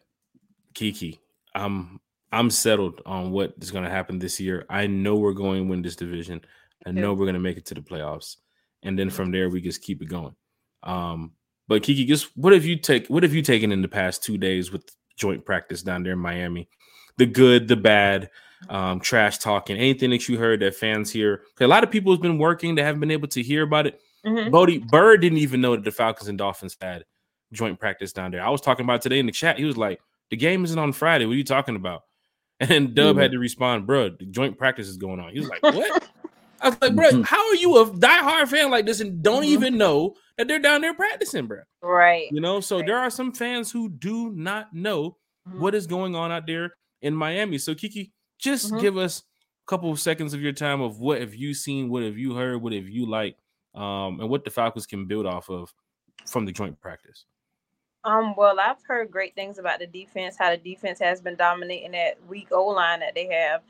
Kiki, I'm I'm settled on what is going to happen this year. I know we're going to win this division. I know Yeah. we're going to make it to the playoffs, and then from there we just keep it going. Um, but Kiki, just what have you take? What have you taken in the past two days with joint practice down there in Miami? The good, the bad, um, trash talking, anything that you heard that fans hear. 'Cause A lot of people has been working; they haven't been able to hear about it. hmm Bodie Bird didn't even know that the Falcons and Dolphins had joint practice down there. I was talking about it today in the chat. He was like, "The game isn't on Friday. What are you talking about?" And then Dub Yeah. had to respond, "Bro, the joint practice is going on." He was like, "What?" I was like, "Bro, Mhm. how are you a diehard fan like this and don't Mhm. even know that they're down there practicing, bro?" Right. You know, so Right. there are some fans who do not know Mhm. what is going on out there in Miami. So Kiki, just Mhm. give us a couple of seconds of your time of what have you seen, what have you heard, what have you liked, um, and what the Falcons can build off of from the joint practice. Um, well, I've heard great things about the defense, how the defense has been dominating that weak O line that they have.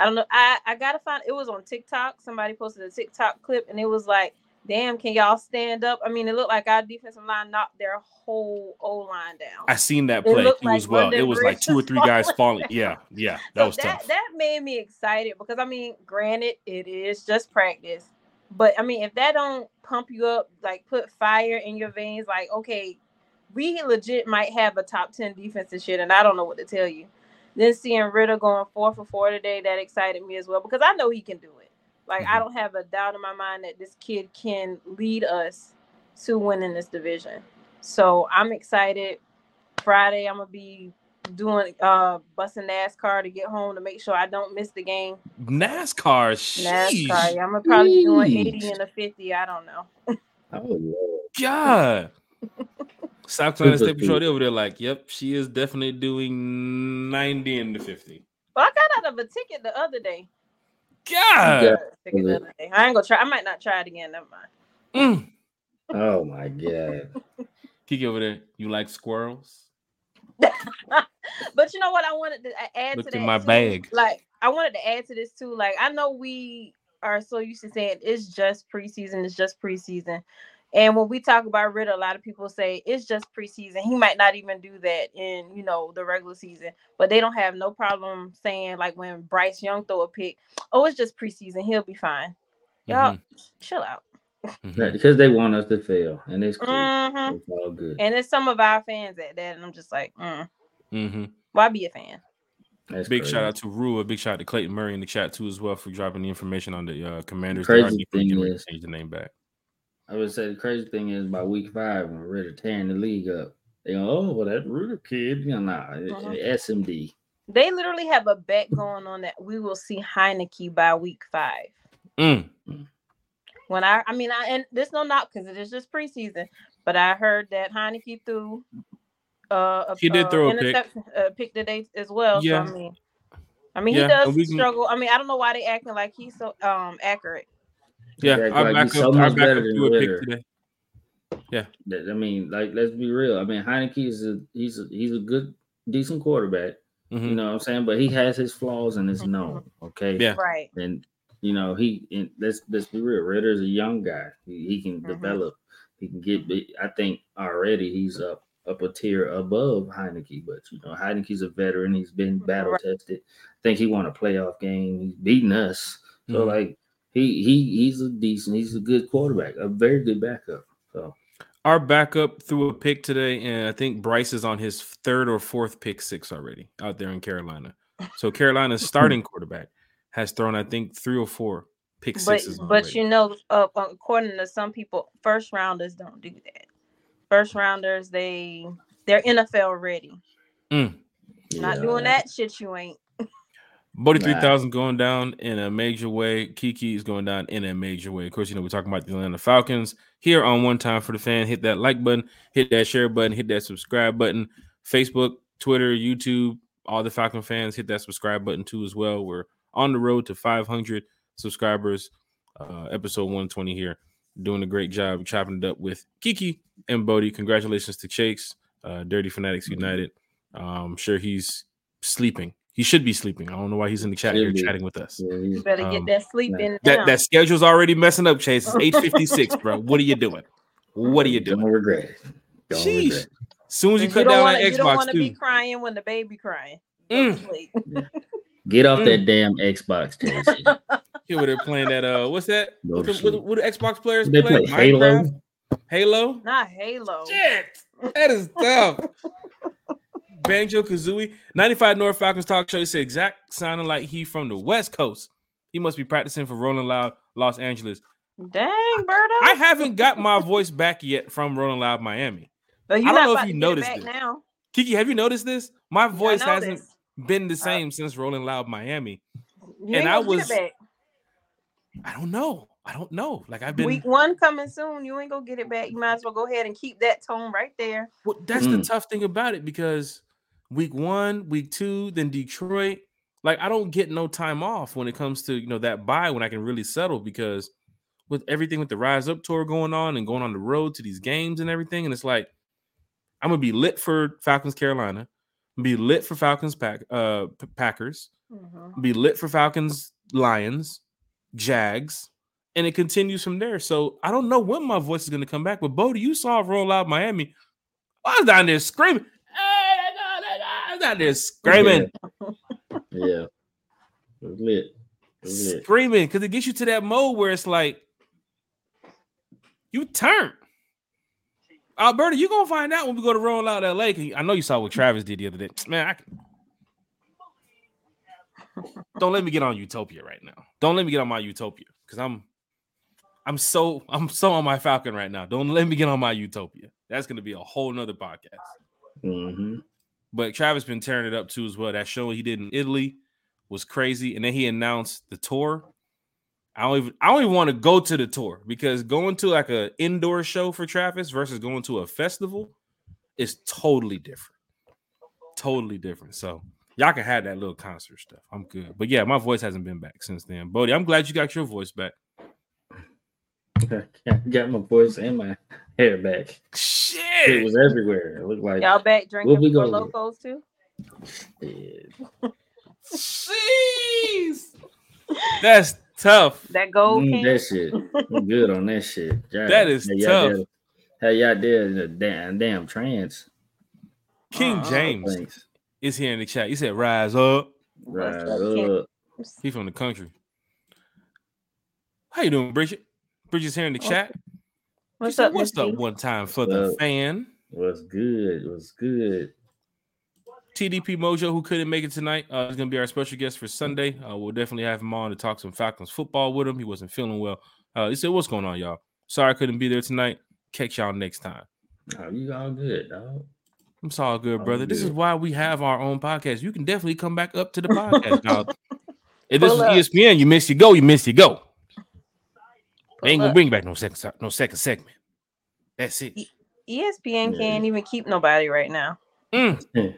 I don't know. I, I gotta find it was on TikTok. Somebody posted a TikTok clip and it was like damn, can y'all stand up? I mean, it looked like our defensive line knocked their whole O line down. I seen that play too like as well. It was like two or three guys falling. Yeah, yeah, that so was that tough. that made me excited because I mean, granted, it is just practice, but I mean, if that don't pump you up, like put fire in your veins, like okay, we legit might have a top ten defense and shit, and I don't know what to tell you. Then seeing Ridder going four for four today, that excited me as well because I know he can do it. Like I Mhm. don't have a doubt in my mind that this kid can lead us to winning this division. So I'm excited. Friday, I'm gonna be doing uh busting NASCAR to get home to make sure I don't miss the game. NASCAR. NASCAR, yeah, I'm gonna probably be doing 80 and a 50. I don't know. Oh Lord. God. South Carolina State Patrol speed. they over there like, yep, she is definitely doing 90 and the 50. But I got out of a ticket the other day. God. Yeah. Ticket the other day. I ain't gonna try. I might not try it again. Never mind. Mm. Oh my god. Kiki over there. You like squirrels? But you know what? I wanted to add Look to in that. my too. bag. Like I wanted to add to this too. Like I know we are so used to saying it's just preseason. It's just preseason. And when we talk about Ridder, a lot of people say it's just preseason. He might not even do that in, you know, the regular season. But they don't have no problem saying like when Bryce Young throw a pick, oh, it's just preseason. He'll be fine. Y'all, chill out. Mhm. Because they want us to fail, and it's cool. Mhm. It's all good. And it's some of our fans at that, and I'm just like, mm, Mhm. why be a fan? That's Big crazy. shout out to Rua. Big shout out to Clayton Murray in the chat too as well for dropping the information on the uh, Commanders. They are Crazy thing is- change the name back. I would say the crazy thing is by week five when we're ready to tearing the league up. They go, oh well, that Ridder kid, you know, nah, it- Uh-huh. SMD. They literally have a bet going on that we will see Heinicke by week five. Mm. When I, I mean, I and this no knock because it is just preseason, but I heard that Heinicke threw. Uh, a, He did uh, throw a pick. interception, uh, pick today as well. Yeah. So I mean, I mean, Yeah, he does can- struggle. I mean, I don't know why they acting like he's so um accurate. Yeah, Exactly, our like, he's backup, so our much better backup than threw a pick Ridder. today. That- I mean, like, let's be real. I mean, Heinicke is a he's a he's a good, decent quarterback. Mhm. You know what I'm saying? But he has his flaws and it's known. Okay. Yeah. Right. And you know, he and let's let's be real. Ridder's a young guy. He, he can Mhm. develop. He can get. I think already he's up up a tier above Heinicke. But you know, Heinicke's a veteran. He's been battle Right. tested. I think he won a playoff game. He's beaten us. So Mhm. like he he he's a decent. He's a good quarterback. A very good backup. So Our backup threw a pick today, and I think Bryce is on his third or fourth pick six already out there in Carolina. So Carolina's starting quarterback has thrown, I think, three or four pick But sixes. but already. you know, uh, according to some people, first rounders don't do that. First rounders, they they're NFL ready. Mm. Not yeah, doing that shit. You ain't. Bodie Nah. 3000 going down in a major way. Kiki is going down in a major way. Of course, you know, we're talking about the Atlanta Falcons here on One Time for the Fan. Hit that like button, hit that share button, hit that subscribe button. Facebook, Twitter, YouTube, all the Falcon fans, hit that subscribe button too as well. We're on the road to 500 subscribers. Uh, episode 120 here. Doing a great job chopping it up with Kiki and Bodie. Congratulations to Chase, uh, Dirty Fanatics Mhm. United. Um, I'm sure he's sleeping. He should be sleeping. I don't know why he's in the chat Should here chatting with us. Yeah, You he's, better Um, get that sleep in. That now. that schedule's already messing up, Chase. It's 856, bro. What are you doing? What are you Don't doing? regret it. Don't Sheesh. regret it. As soon as you cut don't down wanna- that you don't want to be crying when the baby crying. Mm. Get off Mm. that damn Xbox, Chase. Here where they're playing that uh what's that? Go What, the, what, what do Xbox players They play? play Halo. Halo? Not Halo. Shit. That is tough. Banjo Kazooie. 95 North Falcons talk show said Zach sounding like he from the West Coast. He must be practicing for Rolling Loud, Los Angeles. Dang, Berto. I haven't got my voice back yet from Rolling Loud, Miami. But you I don't know if you to get it noticed back it. now. Kiki, have you noticed this? My voice I hasn't noticed. been the same since Rolling Loud Miami. You and ain't I gonna get was- it back. I don't know. I don't know. Like I've been. Week one coming soon. You ain't gonna get it back. You might as well go ahead and keep that tone right there. Well, that's the Mm. tough thing about it because week one, week two, then Detroit. Like I don't get no time off when it comes to you know that buy when I can really settle because with everything with the Rise Up tour going on and going on the road to these games and everything, and it's like I'm gonna be lit for Falcons Carolina, be lit for Falcons Pack uh Packers, Mhm. be lit for Falcons Lions, Jags, and it continues from there. So I don't know when my voice is gonna come back. But Bodie, you saw roll out Miami. I was down there screaming. Hey, I was down there screaming, Yeah. It was lit. Lit. screaming, because it gets you to that mode where it's like you turn. Alberta, you gonna find out when we go to roll out LA. 'cause I know you saw what Travis did the other day. Man, I can... don't let me get on Utopia right now. Don't let me get on my Utopia because I'm I'm so I'm so on my Falcon right now. Don't let me get on my Utopia. That's gonna be a whole nother podcast. hmm But Travis been tearing it up too as well. That show he did in Italy was crazy, and then he announced the tour. I don't even I don't even want to go to the tour because going to like a indoor show for Travis versus going to a festival is totally different. Totally different. So y'all can have that little concert stuff. I'm good. But yeah, my voice hasn't been back since then. Bodie, I'm glad you got your voice back. I Got my voice and my hair back. It was everywhere. It looked like Y'all back drinking we Four go? locos too? Yeah. Jeez. That's tough. That gold Mm, that shit. I'm good on that shit. Yeah. That is Hey, y'all tough. there- Hey, y'all there in the damn damn trance. King Uh-uh. James Thanks. is here in the chat. He said, "Rise up." Right Can't- up. He from the country. How you doing, Bridget? Bridget's here in the Oh, chat. She What's said, up, What's up? One time for the What's up? fan. Was good. Was good. TDP Mojo, who couldn't make it tonight, uh, is going to be our special guest for Sunday. Uh, we'll definitely have him on to talk some Falcons football with him. He wasn't feeling well. Uh, he said, "What's going on, y'all? Sorry I couldn't be there tonight. Catch y'all next time." Oh, you all good, dog. I'm sorry, good Oh, brother. This is why we have our own podcast. You can definitely come back up to the podcast, dog. If this Pull was up. ESPN, you miss your go, you miss your go. They ain't gonna up. bring back no second no second segment. That's it. ESPN Yeah. can't even keep nobody right now. Mm.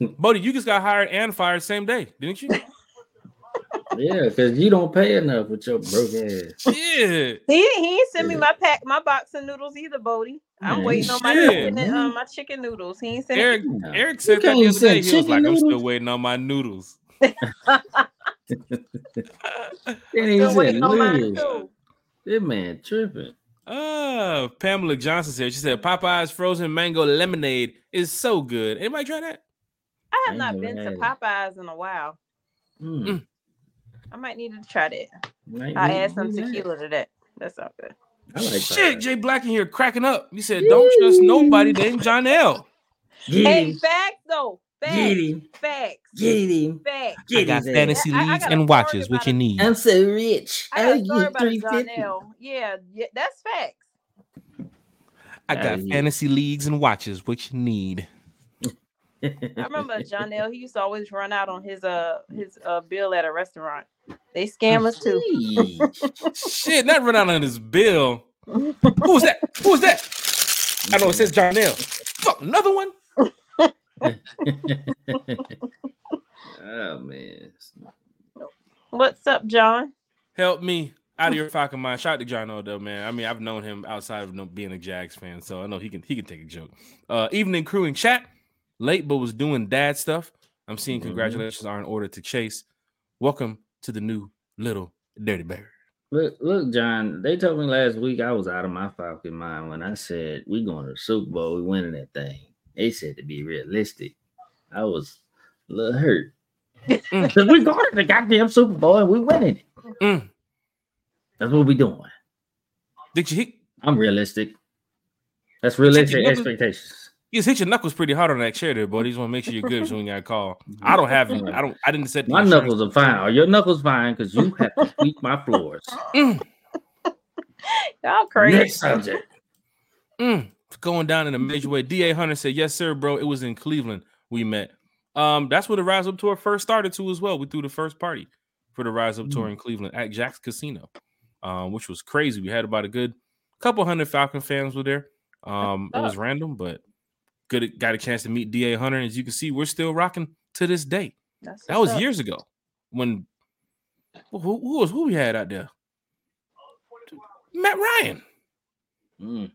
Bodie, you just got hired and fired same day, didn't you? yeah, because you don't pay enough with your broke ass. yeah. He he ain't send me Yeah. my pack, my box of noodles either, Bodie. I'm Man, waiting on my chicken, and, um, my chicken noodles. He ain't sent Eric No. Eric said that can't the other send day. He was chicken like, I'm still waiting on my noodles. I'm he still said, waiting on mine "Liz, too. That man tripping. Oh, Pamela Johnson said, she said Popeye's frozen mango lemonade is so good. Anybody try that? I have I not ain't been never to Popeyes in a while. Mm. I might need to try that. Might I need add to some do that. tequila to that. That's all good. Like Shit, Popeyes. Jay Black in here cracking up. He said, Don't trust nobody named John L. Get Hey, him. Facts though. Facts. Get him. Facts. Get him. Facts. I got his ass. fantasy I- I leagues and watches, about what you need. I'm so rich. I got a I'll story get about a 350. Yeah, yeah, that's facts. I Outta got here. fantasy leagues and watches, what you need. I remember John L. He used to always run out on his uh his uh bill at a restaurant. They scam us too. Shit, not run out on his bill. Who was that? Who was that? I know it says John L. Fuck, another one? Oh man. What's up, John? Help me out of your fucking mind. Shout out to John L. though, man. I mean, I've known him outside of being a Jags fan, so I know he can he can take a joke. Uh, evening crew in chat. Late, but was doing dad stuff. I'm seeing Mhm. congratulations are in order to chase. Welcome to the new little dirty bear. Look, look, John. They told me last week I was out of my Falcon mind when I said we going to the Super Bowl, we winning that thing. They said to be realistic. I was a little hurt. Mm. Because we going to the goddamn Super Bowl and we're winning it. Mm. That's what we're doing. Did you hit? I'm realistic. That's realistic knuckles? expectations. You just hit your knuckles pretty hard on that chair there, boy. You just want to make sure you're good so when you got a call. I don't have it. I don't. I didn't set the My insurance- knuckles are fine. Are your knuckles fine? Because you have to sweep my floors. Mm, Y'all crazy. Next subject. mm. Going down in a major way. Da Hunter said, "Yes, sir, bro. It was in Cleveland we met. Um, that's where the Rise Up tour first started to as well. We threw the first party for the Rise Up tour in Cleveland at Jack's Casino, um, which was crazy. We had about a good couple hundred Falcon fans were there. Um, it was random, but good. Got a chance to meet Da Hunter. and As you can see, we're still rocking to this day. That's That was up. years ago when who, who was who we had out there? Matt Ryan. Mm.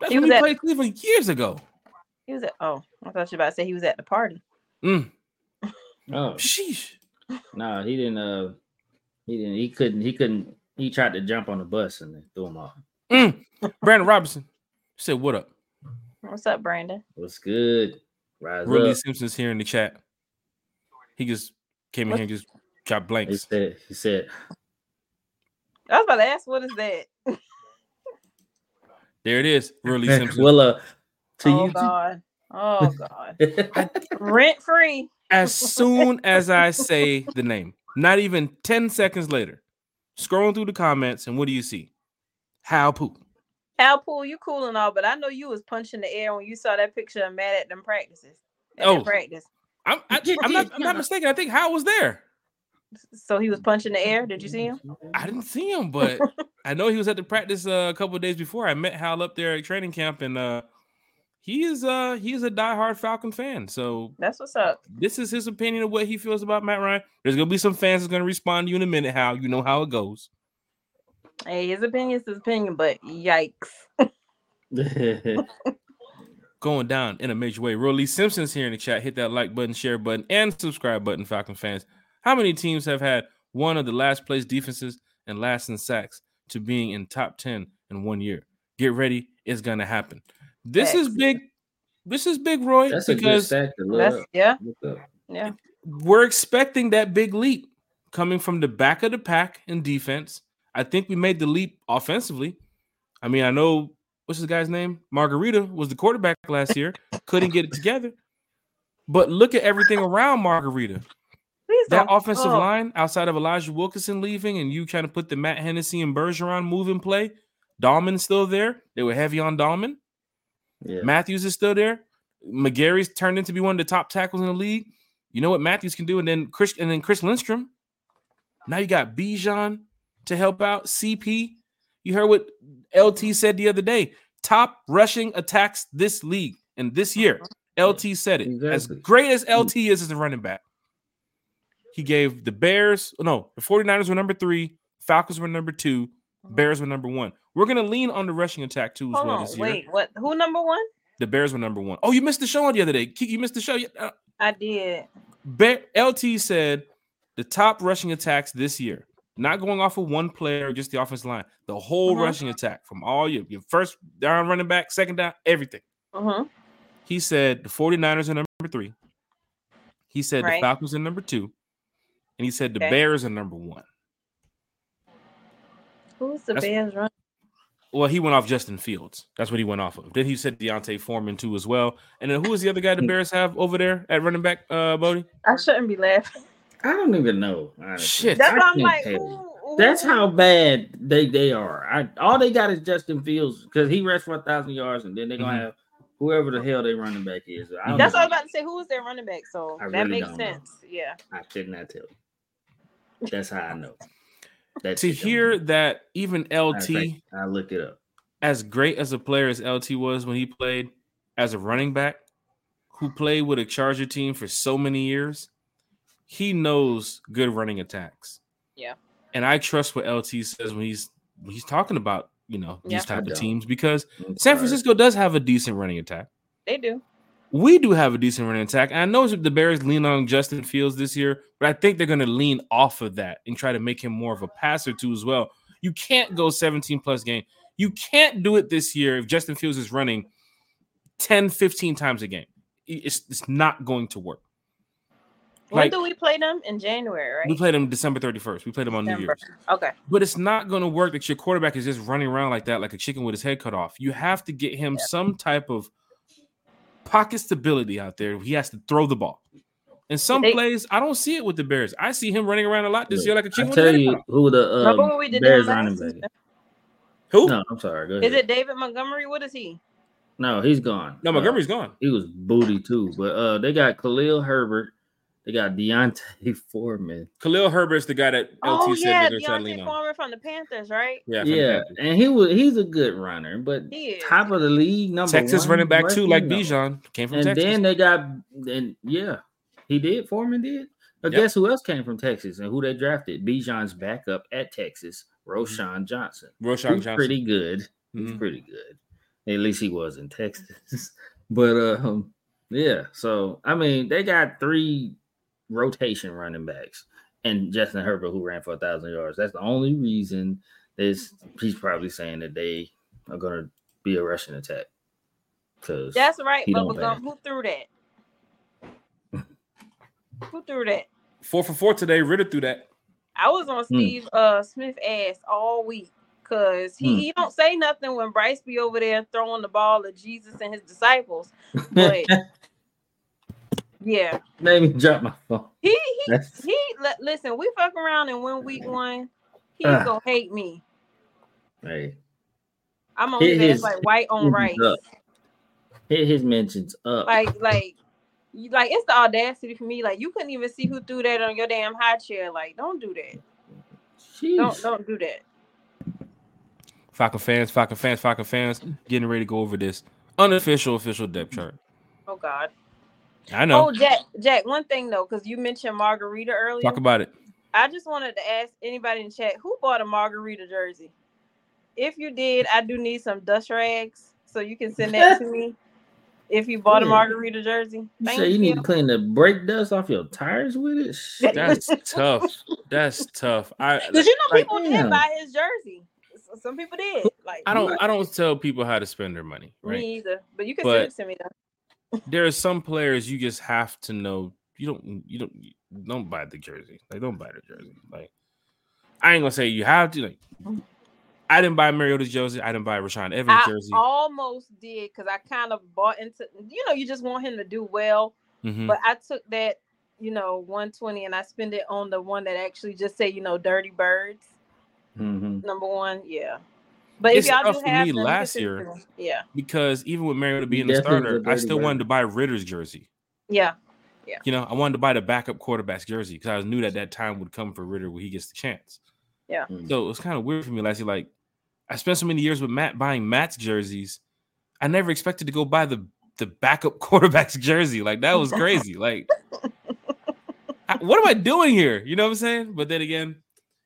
That's He when was we at- played Cleveland years ago. He was at. Oh, I thought you were about to say he was at the party. Mm. Oh Sheesh. no, he didn't. Uh, He didn't. He couldn't. He couldn't. He tried to jump on the bus and they threw him off. Mm. Brandon Robinson said, "What up?" What's up, Brandon? What's good? Rise Willie up. Simpson's here in the chat. He just came in What? here and just dropped He blanks. said. He said. I was about to ask, what is that? There it is, Willie Simpson. well, uh, to oh you. God. Oh God. Rent free. as soon as I say the name, not even 10 seconds later, scrolling through the comments, and what do you see? Hal Poop. Al Pool, you cool and all, but I know you was punching the air when you saw that picture of Matt at them practices. At Oh. oh. practice. I'm, I, I'm not I'm not mistaken. I think Hal was there. So he was punching the air. Did you see him? I didn't see him, but I know he was at the practice uh, a couple of days before. I met Hal up there at training camp, and uh, he is uh he is a diehard Falcon fan. So That's what's up. this is his opinion of what he feels about Matt Ryan. There's gonna be some fans that's gonna respond to you in a minute, Hal. You know how it goes. Hey, his opinion is his opinion, but yikes. going down in a major way. Rolly Simpson's here in the chat. Hit that like button, share button, and subscribe button, Falcon fans. How many teams have had one of the last place defenses and last in sacks to being in top 10 in one year? Get ready, it's gonna happen. This is big. This is big, Roy, That's a good because look That's yeah, Look yeah. we're expecting that big leap coming from the back of the pack in defense. I think we made the leap offensively. I mean, I know what's this guy's name? Mariota was the quarterback last year, couldn't get it together. But look at everything around Mariota. That offensive line, outside of Elijah Wilkinson leaving, and you trying to put the Matt Hennessy and Bergeron move in play. Dalman's still there. They were heavy on Dalman. Yeah. Matthews is still there. McGary's turned into be one of the top tackles in the league. You know what Matthews can do, and then Chris and then Chris Lindstrom. Now you got Bijan to help out. CP. You heard what LT said the other day. Top rushing attacks this league and this year. LT said it. As great as LT is as a running back, he gave the Bears, no, the 49ers were number three, Falcons were number two, Bears were number one. We're gonna lean on the rushing attack too as Hold well on, this year. wait, what? Who number one? The Bears were number one. Oh, you missed the show on the other day. You missed the show. Uh, I did. Bear, LT said the top rushing attacks this year, not going off of one player, just the offensive line, the whole Mhm. rushing attack from all your, your first down running back, second down, everything. hmm He said the 49ers are number three. He said the Falcons are number two. And he said the Okay. Bears are number one. Who's the That's- Bears running? Well, he went off Justin Fields. That's what he went off of. Then he said D'Onta Foreman too as well. And then who is the other guy the Bears have over there at running back, uh, Bodie? I shouldn't be laughing. I don't even know. honestly. Shit. That's I why I'm like, tell you. who, who- That's how bad they they are. I all they got is Justin Fields because he rushed for a thousand yards, and then they're gonna Mhm. have whoever the hell they running back is. I don't That's know. what I was about to say. Who is their running back? So I that really makes don't know. sense. Yeah. I could not tell you. That's how I know. That's To hear that even LT, I look it up. as great as a player as LT was when he played as a running back, who played with a Charger team for so many years, he knows good running attacks. Yeah. And I trust what LT says when he's when he's talking about you know these Yeah. type of teams because I'm San sorry. Francisco does have a decent running attack. They do. We do have a decent running attack. And I know the Bears lean on Justin Fields this year, but I think they're going to lean off of that and try to make him more of a passer too as well. You can't go 17 plus game. You can't do it this year if Justin Fields is running 10, 15 times a game. It's, it's not going to work. When Like do we play them? In January, right? we played them December 31st. We played them on New Year's. Okay. But it's not going to work that your quarterback is just running around like that, like a chicken with his head cut off. You have to get him Yeah. some type of pocket stability out there. He has to throw the ball. And some They- plays, I don't see it with the Bears. I see him running around a lot this Look, year like a chicken with his tell you cut who the Remember um, when we did Bears them running back. Who? No, I'm sorry. Go ahead. Is it David Montgomery? What is he? No, he's gone. No, Uh, Montgomery's gone. he was booty too. But uh, they got Khalil Herbert. They got D'Onta Foreman. Khalil Herbert's the guy that LT oh said yeah, they're going to try to lean D'Onta. Foreman from the Panthers, right? Yeah, Yeah, and he was he's a good runner, but He top of the league, number Texas one, running back too, like no. Bijan came from And Texas. then they got and yeah, he did. Foreman did. But Yep. guess who else came from Texas and who they drafted? Bijan's backup at Texas, Roschon Johnson. Roschon Mm-hmm. Johnson. pretty good. He's Mhm. pretty good. At least he was in Texas. but um, yeah. So I mean, they got three rotation running backs, and Justin Herbert who ran for a thousand yards. That's the only reason. Is he's probably saying that they are going to be a rushing attack. Because That's right, He don't Bubba Gum. ban. Who threw that? Who threw that? Four for four today. Ridder threw that. I was on Hmm. Steve uh Smith ass all week because he, Hmm. he don't say nothing when Bryce be over there throwing the ball at Jesus and his disciples. But yeah, made me drop my phone. he he That's- he. li- listen, we fuck around and win week one. He's Ah. gonna hate me. Hey, I'm gonna Hit leave it as his- like white on his rice. hit his mentions up. Like like. You, like it's the audacity for me. Like you couldn't even see who threw that on your damn high chair. Like, don't do that. Don't don't do that. Falcon fans, Falcon fans, Falcon fans, getting ready to go over this unofficial official depth mm-hmm. chart. Oh God. I know. Oh Jack, Jack. One thing though, because you mentioned Mariota earlier. Talk about it. I just wanted to ask anybody in chat who bought a Mariota jersey. If you did, I do need some dust rags, so you can send that to me. If you bought a Mariota jersey, You thank say you you. need to clean the brake dust off your tires with it? That's tough. That's tough. I Because you know like, people damn. did buy his jersey. Some people did. Like I don't I don't tell people how to spend their money, right? me either. But you can But- send it to me though. There are some players you just have to know. You don't you don't you don't buy the jersey. Like don't buy the jersey. Like I ain't gonna say you have to. Like I didn't buy Mariota's jersey. I didn't buy Rashaan Evans I jersey. almost did because I kind of bought into. You know, you just want him to do well. Mhm. But I took that, you know, 120 and I spent it on the one that actually just say, you know, Dirty Birds. Mhm. Number one, yeah. But It's if y'all tough do for have me them, last year. to yeah, Because even with Mariota being the starter, was a I dirty still bird. wanted to buy Ridder's jersey. yeah, yeah. You know, I wanted to buy the backup quarterback's jersey because I knew that that time would come for Ridder when he gets the chance. Yeah. Mm. So it was kind of weird for me last year. Like, I spent so many years with Matt buying Matt's jerseys. I never expected to go buy the the backup quarterback's jersey. Like that was crazy. like, I- what am I doing here? You know what I'm saying? But then again,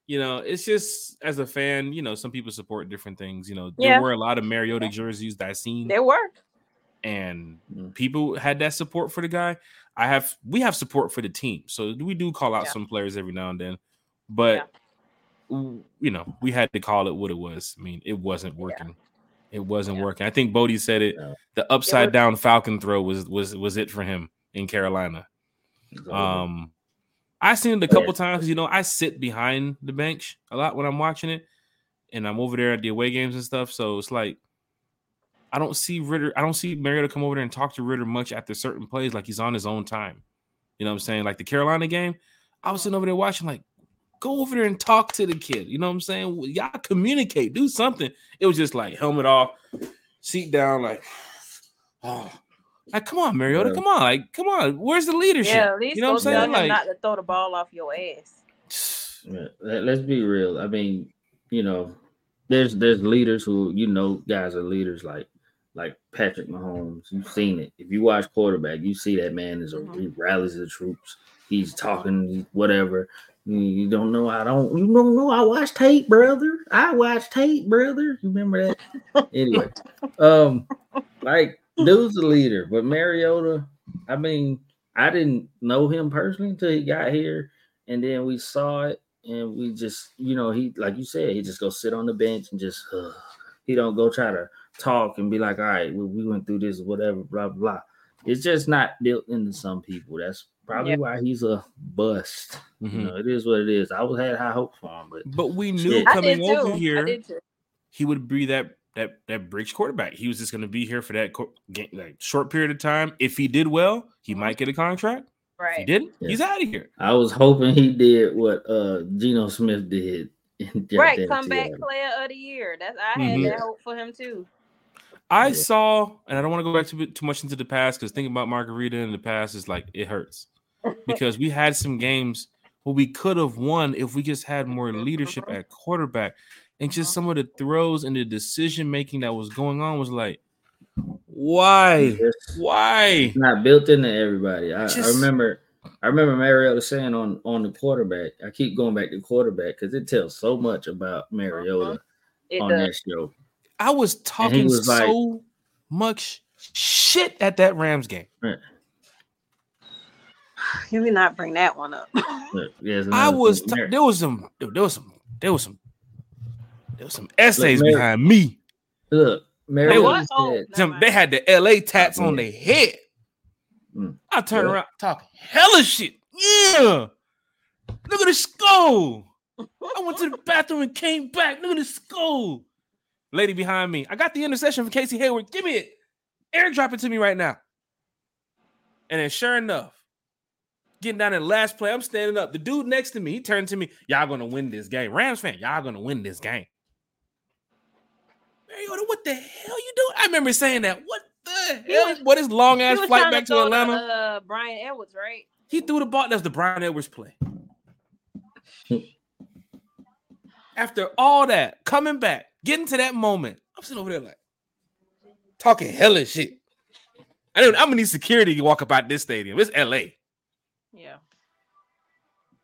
you know, it's just as a fan, you know, some people support different things. You know, there Yeah. were a lot of Mariota jerseys that I seen there were. and Mm. people had that support for the guy. I have we have support for the team, so we do call out Yeah. some players every now and then, but w- you know we had to call it what it was. I mean, it wasn't working. It wasn't Yeah. working. I think Bodie said it. Yeah. The upside down Falcon throw was was was it for him in Carolina. Um, I seen it a couple times. you know I sit behind the bench a lot when I'm watching it, and I'm over there at the away games and stuff. So it's like I don't see Ridder. I don't see Mariota come over there and talk to Ridder much after certain plays, like he's on his own time. You know what I'm saying? Like the Carolina game, I was sitting over there watching, like, go over there and talk to the kid. You know what I'm saying? Y'all communicate, do something. It was just like helmet off, seat down, like, oh, like come on, Mariota, Yeah. come on, like, come on. Where's the leadership? Yeah, at least you know what I'm saying? him Like, not to throw the ball off your ass. Yeah, let- let's be real. I mean, you know, there's there's leaders who you know guys are leaders like like Patrick Mahomes. You've seen it. If you watch quarterback, you see that man is a Mhm. he rallies the troops. He's talking, whatever. You, don't know. I don't. You don't know. I watch tape, brother. I watch tape, brother. You remember that? anyway, um, like dude's a leader, but Mariota. I mean, I didn't know him personally until he got here, and then we saw it, and we just, you know, he like you said, he just go sit on the bench and just, uh, he don't go try to talk and be like, all right, we, we went through this, whatever, blah blah. It's just not built into some people. That's probably Yeah. why he's a bust. Mhm. You know, it is what it is. I was had high hopes for him, but But we knew Shit. I coming did too. over I here did too. he would be that that that bridge quarterback. He was just going to be here for that co- game, like short period of time. If he did well, he might get a contract. If he didn't, Yeah. he's out of here. I was hoping he did what uh Geno Smith did. Right. goddamn Come back Seattle. player of the year. That's I had Mhm. that hope for him too. I Yeah. saw, and I don't want to go back too too much into the past because thinking about Mariota in the past is like it hurts because we had some games where we could have won if we just had more leadership Mhm. at quarterback, and just Mhm. some of the throws and the decision making that was going on was like, why, It's why? not built into everybody. I, I remember I remember Mariota saying on on the quarterback. I keep going back to quarterback because it tells so much about Mariota It on does. that show. I was talking was like- so much shit at that Rams game. Can we not bring that one up? Look, I was t- there was some there was some there was some there was some essays Mary- behind me. Look, Mary They what? said, Oh, Some, they had the LA tats on their head. Mm. I turn Yeah. around talk hella shit. Yeah. Look at the skull. I went to the bathroom and came back. Look at the skull. Lady behind me. I got the intercession from Casey Hayward. Give me it. Airdrop it to me right now. And then sure enough, getting down in the last play, I'm standing up. The dude next to me, he turned to me. Y'all gonna win this game. Rams fan, y'all gonna win this game. Mariota, what the hell you doing? I remember saying that. What the He hell? was- what is long ass flight back to throw Atlanta? Uh, Brian Edwards, right? He threw the ball. That's the Brian Edwards play. After all that, coming back, getting to that moment, I'm sitting over there like talking hella shit. I don't, I'm gonna need security to walk about this stadium. It's LA. Yeah.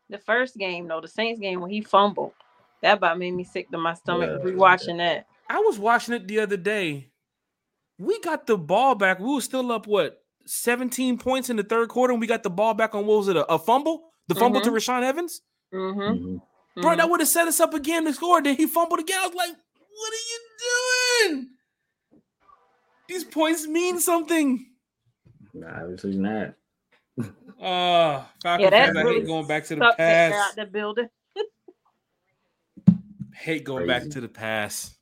The first game, though, the Saints game when he fumbled, that about made me sick to my stomach Yeah. rewatching that. I was watching it the other day. We got the ball back. We were still up what 17 points in the third quarter, and we got the ball back on what was it? A, a fumble? The fumble to Rashaan Evans? Mm-hmm. Mhm. Bro, that would have set us up again to score. Then he fumbled again. I was like, what are you doing? These points mean something. Nah, obviously not. Uh Falcon Yeah, that fans, I really hate going back to the past. out the building. Hate going back to the past.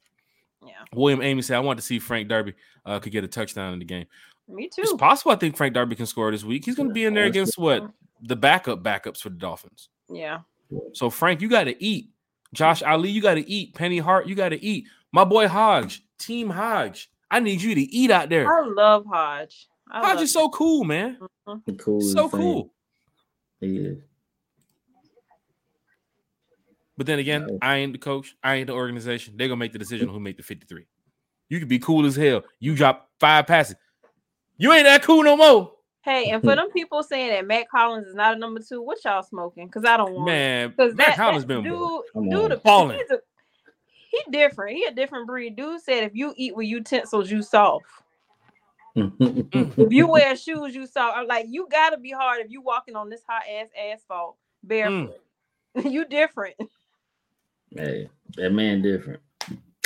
Yeah, William Amy said, I want to see Frank Darby uh, could get a touchdown in the game. me too. It's possible I think Frank Darby can score this week. He's going to be in there against what? The backup backups for the Dolphins. Yeah, So, Frank, you got to eat. Josh Ali, you got to eat. Penny Hart, you got to eat. My boy Hodge, Team Hodge. I need you to eat out there. I love Hodge. I Hodge love mm-hmm. is so cool, man. The coolest So thing. cool. He is. But then again, Yeah. I ain't the coach. I ain't the organization. They're gonna make the decision on who make the 53. You could be cool as hell. You drop five passes. You ain't that cool no more. Hey, and for them people saying that Mack Hollins is not a number two, what y'all smoking? Because I don't want Man, Because Matt that, Collins that been dude, Come dude, on. Balling. he's a, he different. He a different breed. Dude said if you eat with utensils, you soft. Mm-hmm. If you wear shoes, you saw, I'm like, you gotta be hard if you walking on this hot ass asphalt barefoot. Mm. you different. hey, that man different.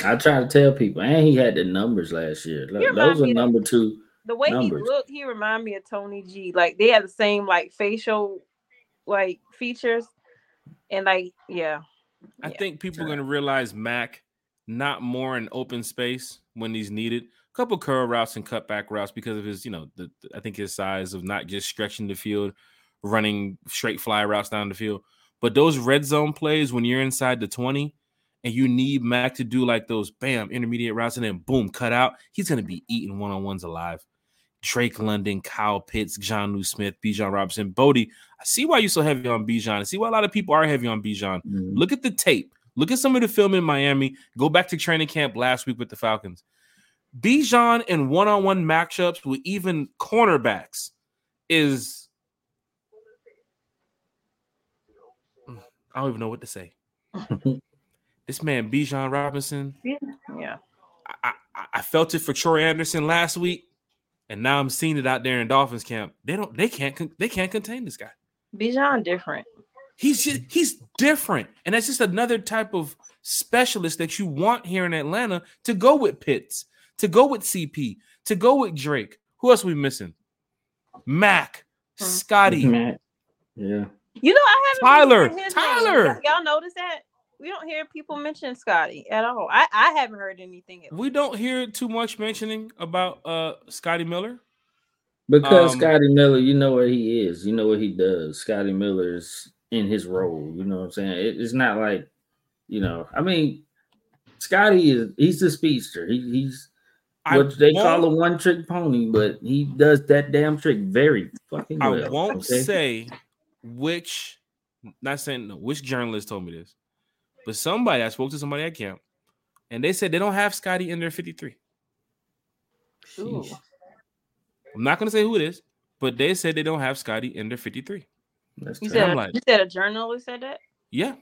I try to tell people, and he had the numbers last year. Look, those are me of- number two. The way Numbers. he looked, he remind me of Tony G. Like they have the same like facial like features, and like yeah. I Yeah. think people are gonna realize Mack not more in open space when he's needed. Couple curl routes and cutback routes because of his, you know, the, I think his size of not just stretching the field, running straight fly routes down the field. But those red zone plays when you're inside the 20 and you need Mack to do like those bam intermediate routes and then boom cut out, he's gonna be eating one-on-ones alive. Drake London, Kyle Pitts, Jonnu Smith, Bijan Robinson, Bodie. I see why you're so heavy on Bijan. I see why a lot of people are heavy on Bijan. Mhm. Look at the tape. Look at some of the film in Miami. Go back to training camp last week with the Falcons. Bijan in one-on-one matchups with even cornerbacks is I don't even know what to say. this man Bijan Robinson, Yeah. I, I, I felt it for Troy Anderson last week, and now I'm seeing it out there in Dolphins camp. They don't, they can't they can't contain this guy. Bijan different. He's just, he's different, and that's just another type of specialist that you want here in Atlanta to go with Pitts, to go with CP, to go with Drake. Who else we missing? Mack, Hmm. Scotty. Matt. Yeah. You know, I haven't Tyler, really heard his name. Tyler. Y'all notice that? We don't hear people mention Scotty at all. I, I haven't heard anything. Else. We don't hear too much mentioning about uh Scotty Miller. Because Um, Scotty Miller, you know what he is. You know what he does. Scotty Miller's in his role. You know what I'm saying? It- it's not like, you know, I mean, Scotty is he's the speedster. He, he's I what they call a one trick pony, but he does that damn trick very fucking well. I won't okay? say which, not saying no, which journalist told me this, but somebody I spoke to somebody at camp, and they said they don't have Scotty in their 53. Ooh. I'm not gonna say who it is, but they said they don't have Scotty in their 53. That's You said, I'm a, like- you said a journalist said that? Yeah.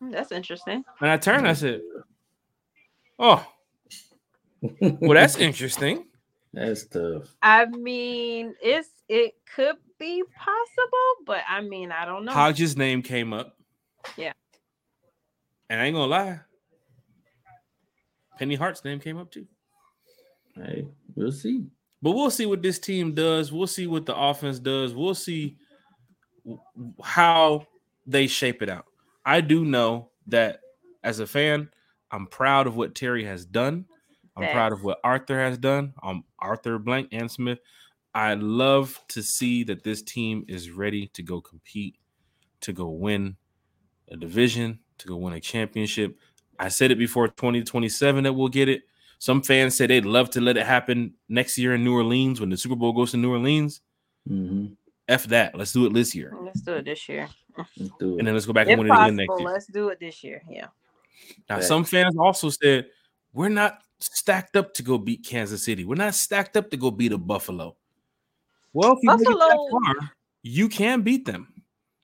Hmm, That's interesting. And I turned, I said, Oh, well, that's interesting. That's tough. I mean, it's it could be possible, but I mean, I don't know. Hodges' name came up. Yeah. And I ain't gonna lie. Penny Hart's name came up too. Hey, we'll see. But we'll see what this team does. We'll see what the offense does. We'll see how they shape it out. I do know that as a fan, I'm proud of what Terry has done. I'm Facts. proud of what Arthur has done. Um, Arthur Blank and Smith. I love to see that this team is ready to go compete, to go win a division, to go win a championship. I said it before 2027 that we'll get it. Some fans say they'd love to let it happen next year in New Orleans when the Super Bowl goes to New Orleans. Mm-hmm. F that. Let's do it this year. Let's do it this year. Let's do it. And then let's go back If and win it again next year. let's do it this year. Yeah. Now, Facts. some fans also said we're not stacked up to go beat Kansas City. We're not stacked up to go beat a Buffalo. Well, if you make it that Buffalo- far, you can beat them.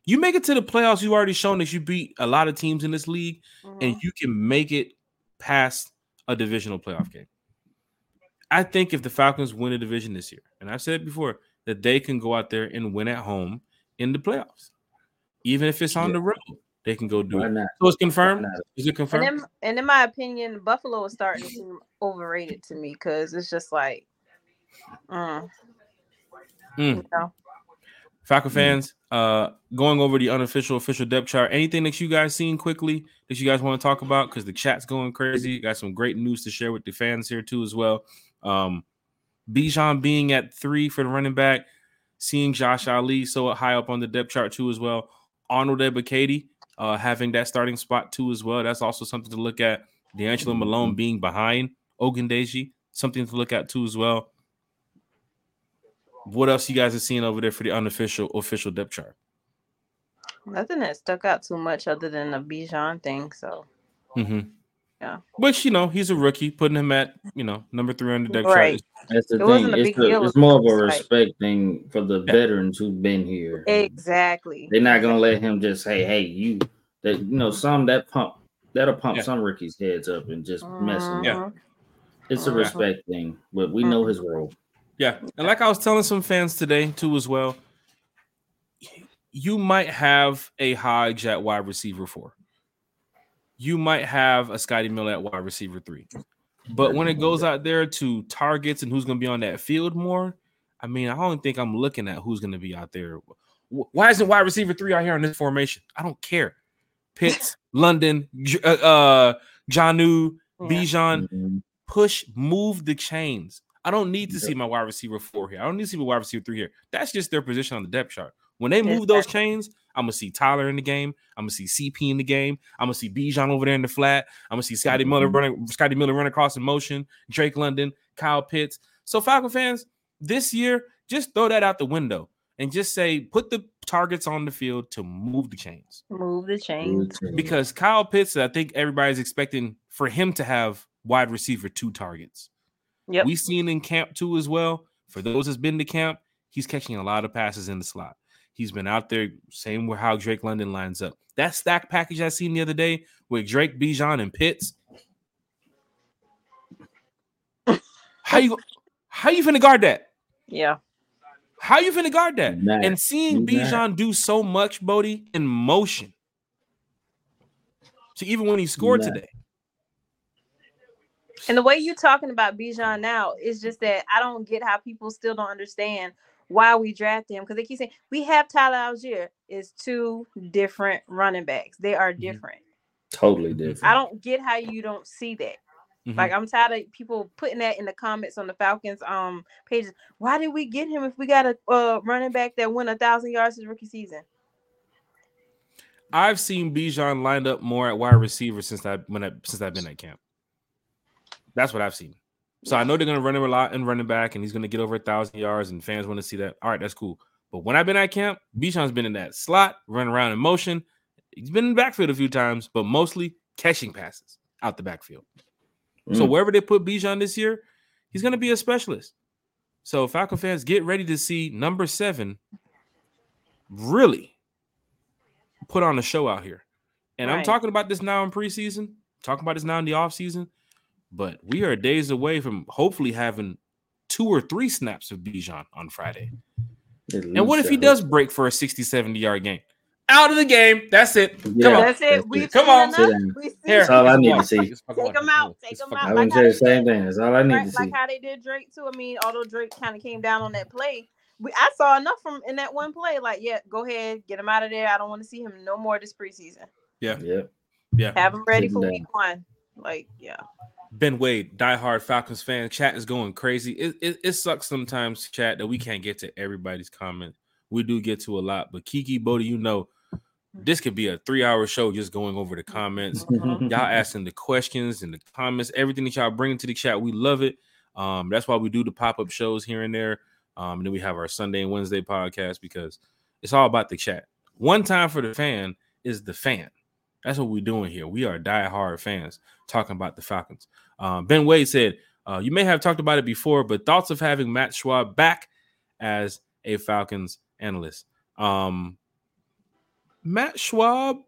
You make it to the playoffs. You've already shown that you beat a lot of teams in this league, Mhm. and you can make it past a divisional playoff game. I think if the Falcons win a division this year, and I've said it before, that they can go out there and win at home in the playoffs, even if it's on Yeah. the road, they can go do Why it. not? So it's Why confirmed. not? Is it And confirmed? in, and in my opinion, Buffalo is starting to seem overrated to me because it's just like, mm, Mm. you know, Falcon Mm. fans, uh, going over the unofficial official depth chart. Anything that you guys seen quickly that you guys want to talk about? Because the chat's going crazy. Got some great news to share with the fans here too as well. Um, Bijan being at three for the running back, seeing Josh Ali so high up on the depth chart too as well. Arnold Ebiketie uh, having that starting spot too as well. That's also something to look at. D'Angelo Malone being behind Ogundeji, something to look at too as well. What else you guys are seeing over there for the unofficial official depth chart? nothing that stuck out too much other than the Bijan thing. So Mm-hmm. Yeah. Which you know he's a rookie, putting him at you know number three on the depth Right. chart. That's the It thing. wasn't a It's, big the- deal it's more of a with us, respect thing for the Yeah. veterans who've been here. exactly. They're not gonna let him just say, "Hey, you." That you know, some that pump that'll pump Yeah. some rookies' heads up and just mess them. Yeah. up. Mm-hmm. It's a respect thing, but we know mm-hmm. his role. Yeah, and like I was telling some fans today too as well, you might have a Hodge at wide receiver four. You might have a Scotty Miller at wide receiver three. But when it goes out there to targets and who's going to be on that field more, I mean, I don't think I'm looking at who's going to be out there. Why isn't wide receiver three out here in this formation? I don't care. Pitts, London, uh, uh Jonnu, Yeah. Bijan, Mhm. push, move the chains. I don't need to Yeah. see my wide receiver four here. I don't need to see my wide receiver three here. That's just their position on the depth chart. When they move those chains, I'm gonna see Tyler in the game. I'm gonna see CP in the game. I'm gonna see Bijan over there in the flat. I'm gonna see Scotty Miller Mhm. running, Scotty Miller running across in motion. Drake London, Kyle Pitts. So Falcon fans, this year, just throw that out the window and just say put the targets on the field to move the chains Move the chains. because Kyle Pitts, I think everybody's expecting for him to have wide receiver two targets. Yep. We've seen in camp too as well. For those that's been to camp, he's catching a lot of passes in the slot. He's been out there, same with how Drake London lines up. That stack package I seen the other day with Drake, Bijan, and Pitts. How you how you finna guard that? Yeah. How you finna guard that? Nah, And seeing you not. Bijan do so much, Bodie, in motion. So even when he scored not. today, And the way you're talking about Bijan now is just that I don't get how people still don't understand why we drafted him because they keep saying we have Tyler Allgeier. Is two different running backs. They are Mhm. different. Totally different. I don't get how you don't see that. Mhm. Like I'm tired of people putting that in the comments on the Falcons um pages. Why did we get him if we got a uh, running back that went a thousand yards his rookie season? I've seen Bijan lined up more at wide receiver since I when I since I've been at camp. That's what I've seen. So I know they're gonna run him a lot and running back, and he's gonna get over a thousand yards, and fans want to see that. All right, that's cool. But when I've been at camp, Bijan's been in that slot, running around in motion. He's been in the backfield a few times, but mostly catching passes out the backfield. So Mm. wherever they put Bijan this year, he's going to be a specialist. So Falcon fans, get ready to see number seven really put on a show out here. And I'm talking about this now in preseason, talking about this now in the offseason, but we are days away from hopefully having two or three snaps of Bijan on Friday. And what if he does break for a 60, 70 yard game? Out of the game. That's it. hope. Yeah, Come on. That's it. We've Come seen on. enough. Sit down. We see Here. That's all I need to see. Take him out. Take him out. I watch. was Like gonna say the same thing. That's all I need Right, to see. like how they did Drake too. I mean, although Drake kind of came down on that play, we I saw enough from in that one play. Like, yeah, go ahead, get him out of there. I don't want to see him no more this preseason. Yeah. Yep. Yeah. Have him ready for week one. Like, yeah, Ben Wade, diehard Falcons fan. Chat is going crazy. It, it, it sucks sometimes, chat, that we can't get to everybody's comment. We do get to a lot, but Kiki Bodie, you know, this could be a three-hour show just going over the comments. Mhm. y'all asking the questions and the comments, everything that y'all bring into the chat. We love it. Um, that's why we do the pop-up shows here and there. Um, and then we have our Sunday and Wednesday podcast because it's all about the chat. One time for the fan is the fan. That's what we're doing here. We are die-hard fans talking about the Falcons. Um, ben Wade said, uh, You may have talked about it before, but thoughts of having Matt Schaub back as a Falcons analyst. Um, Matt Schaub,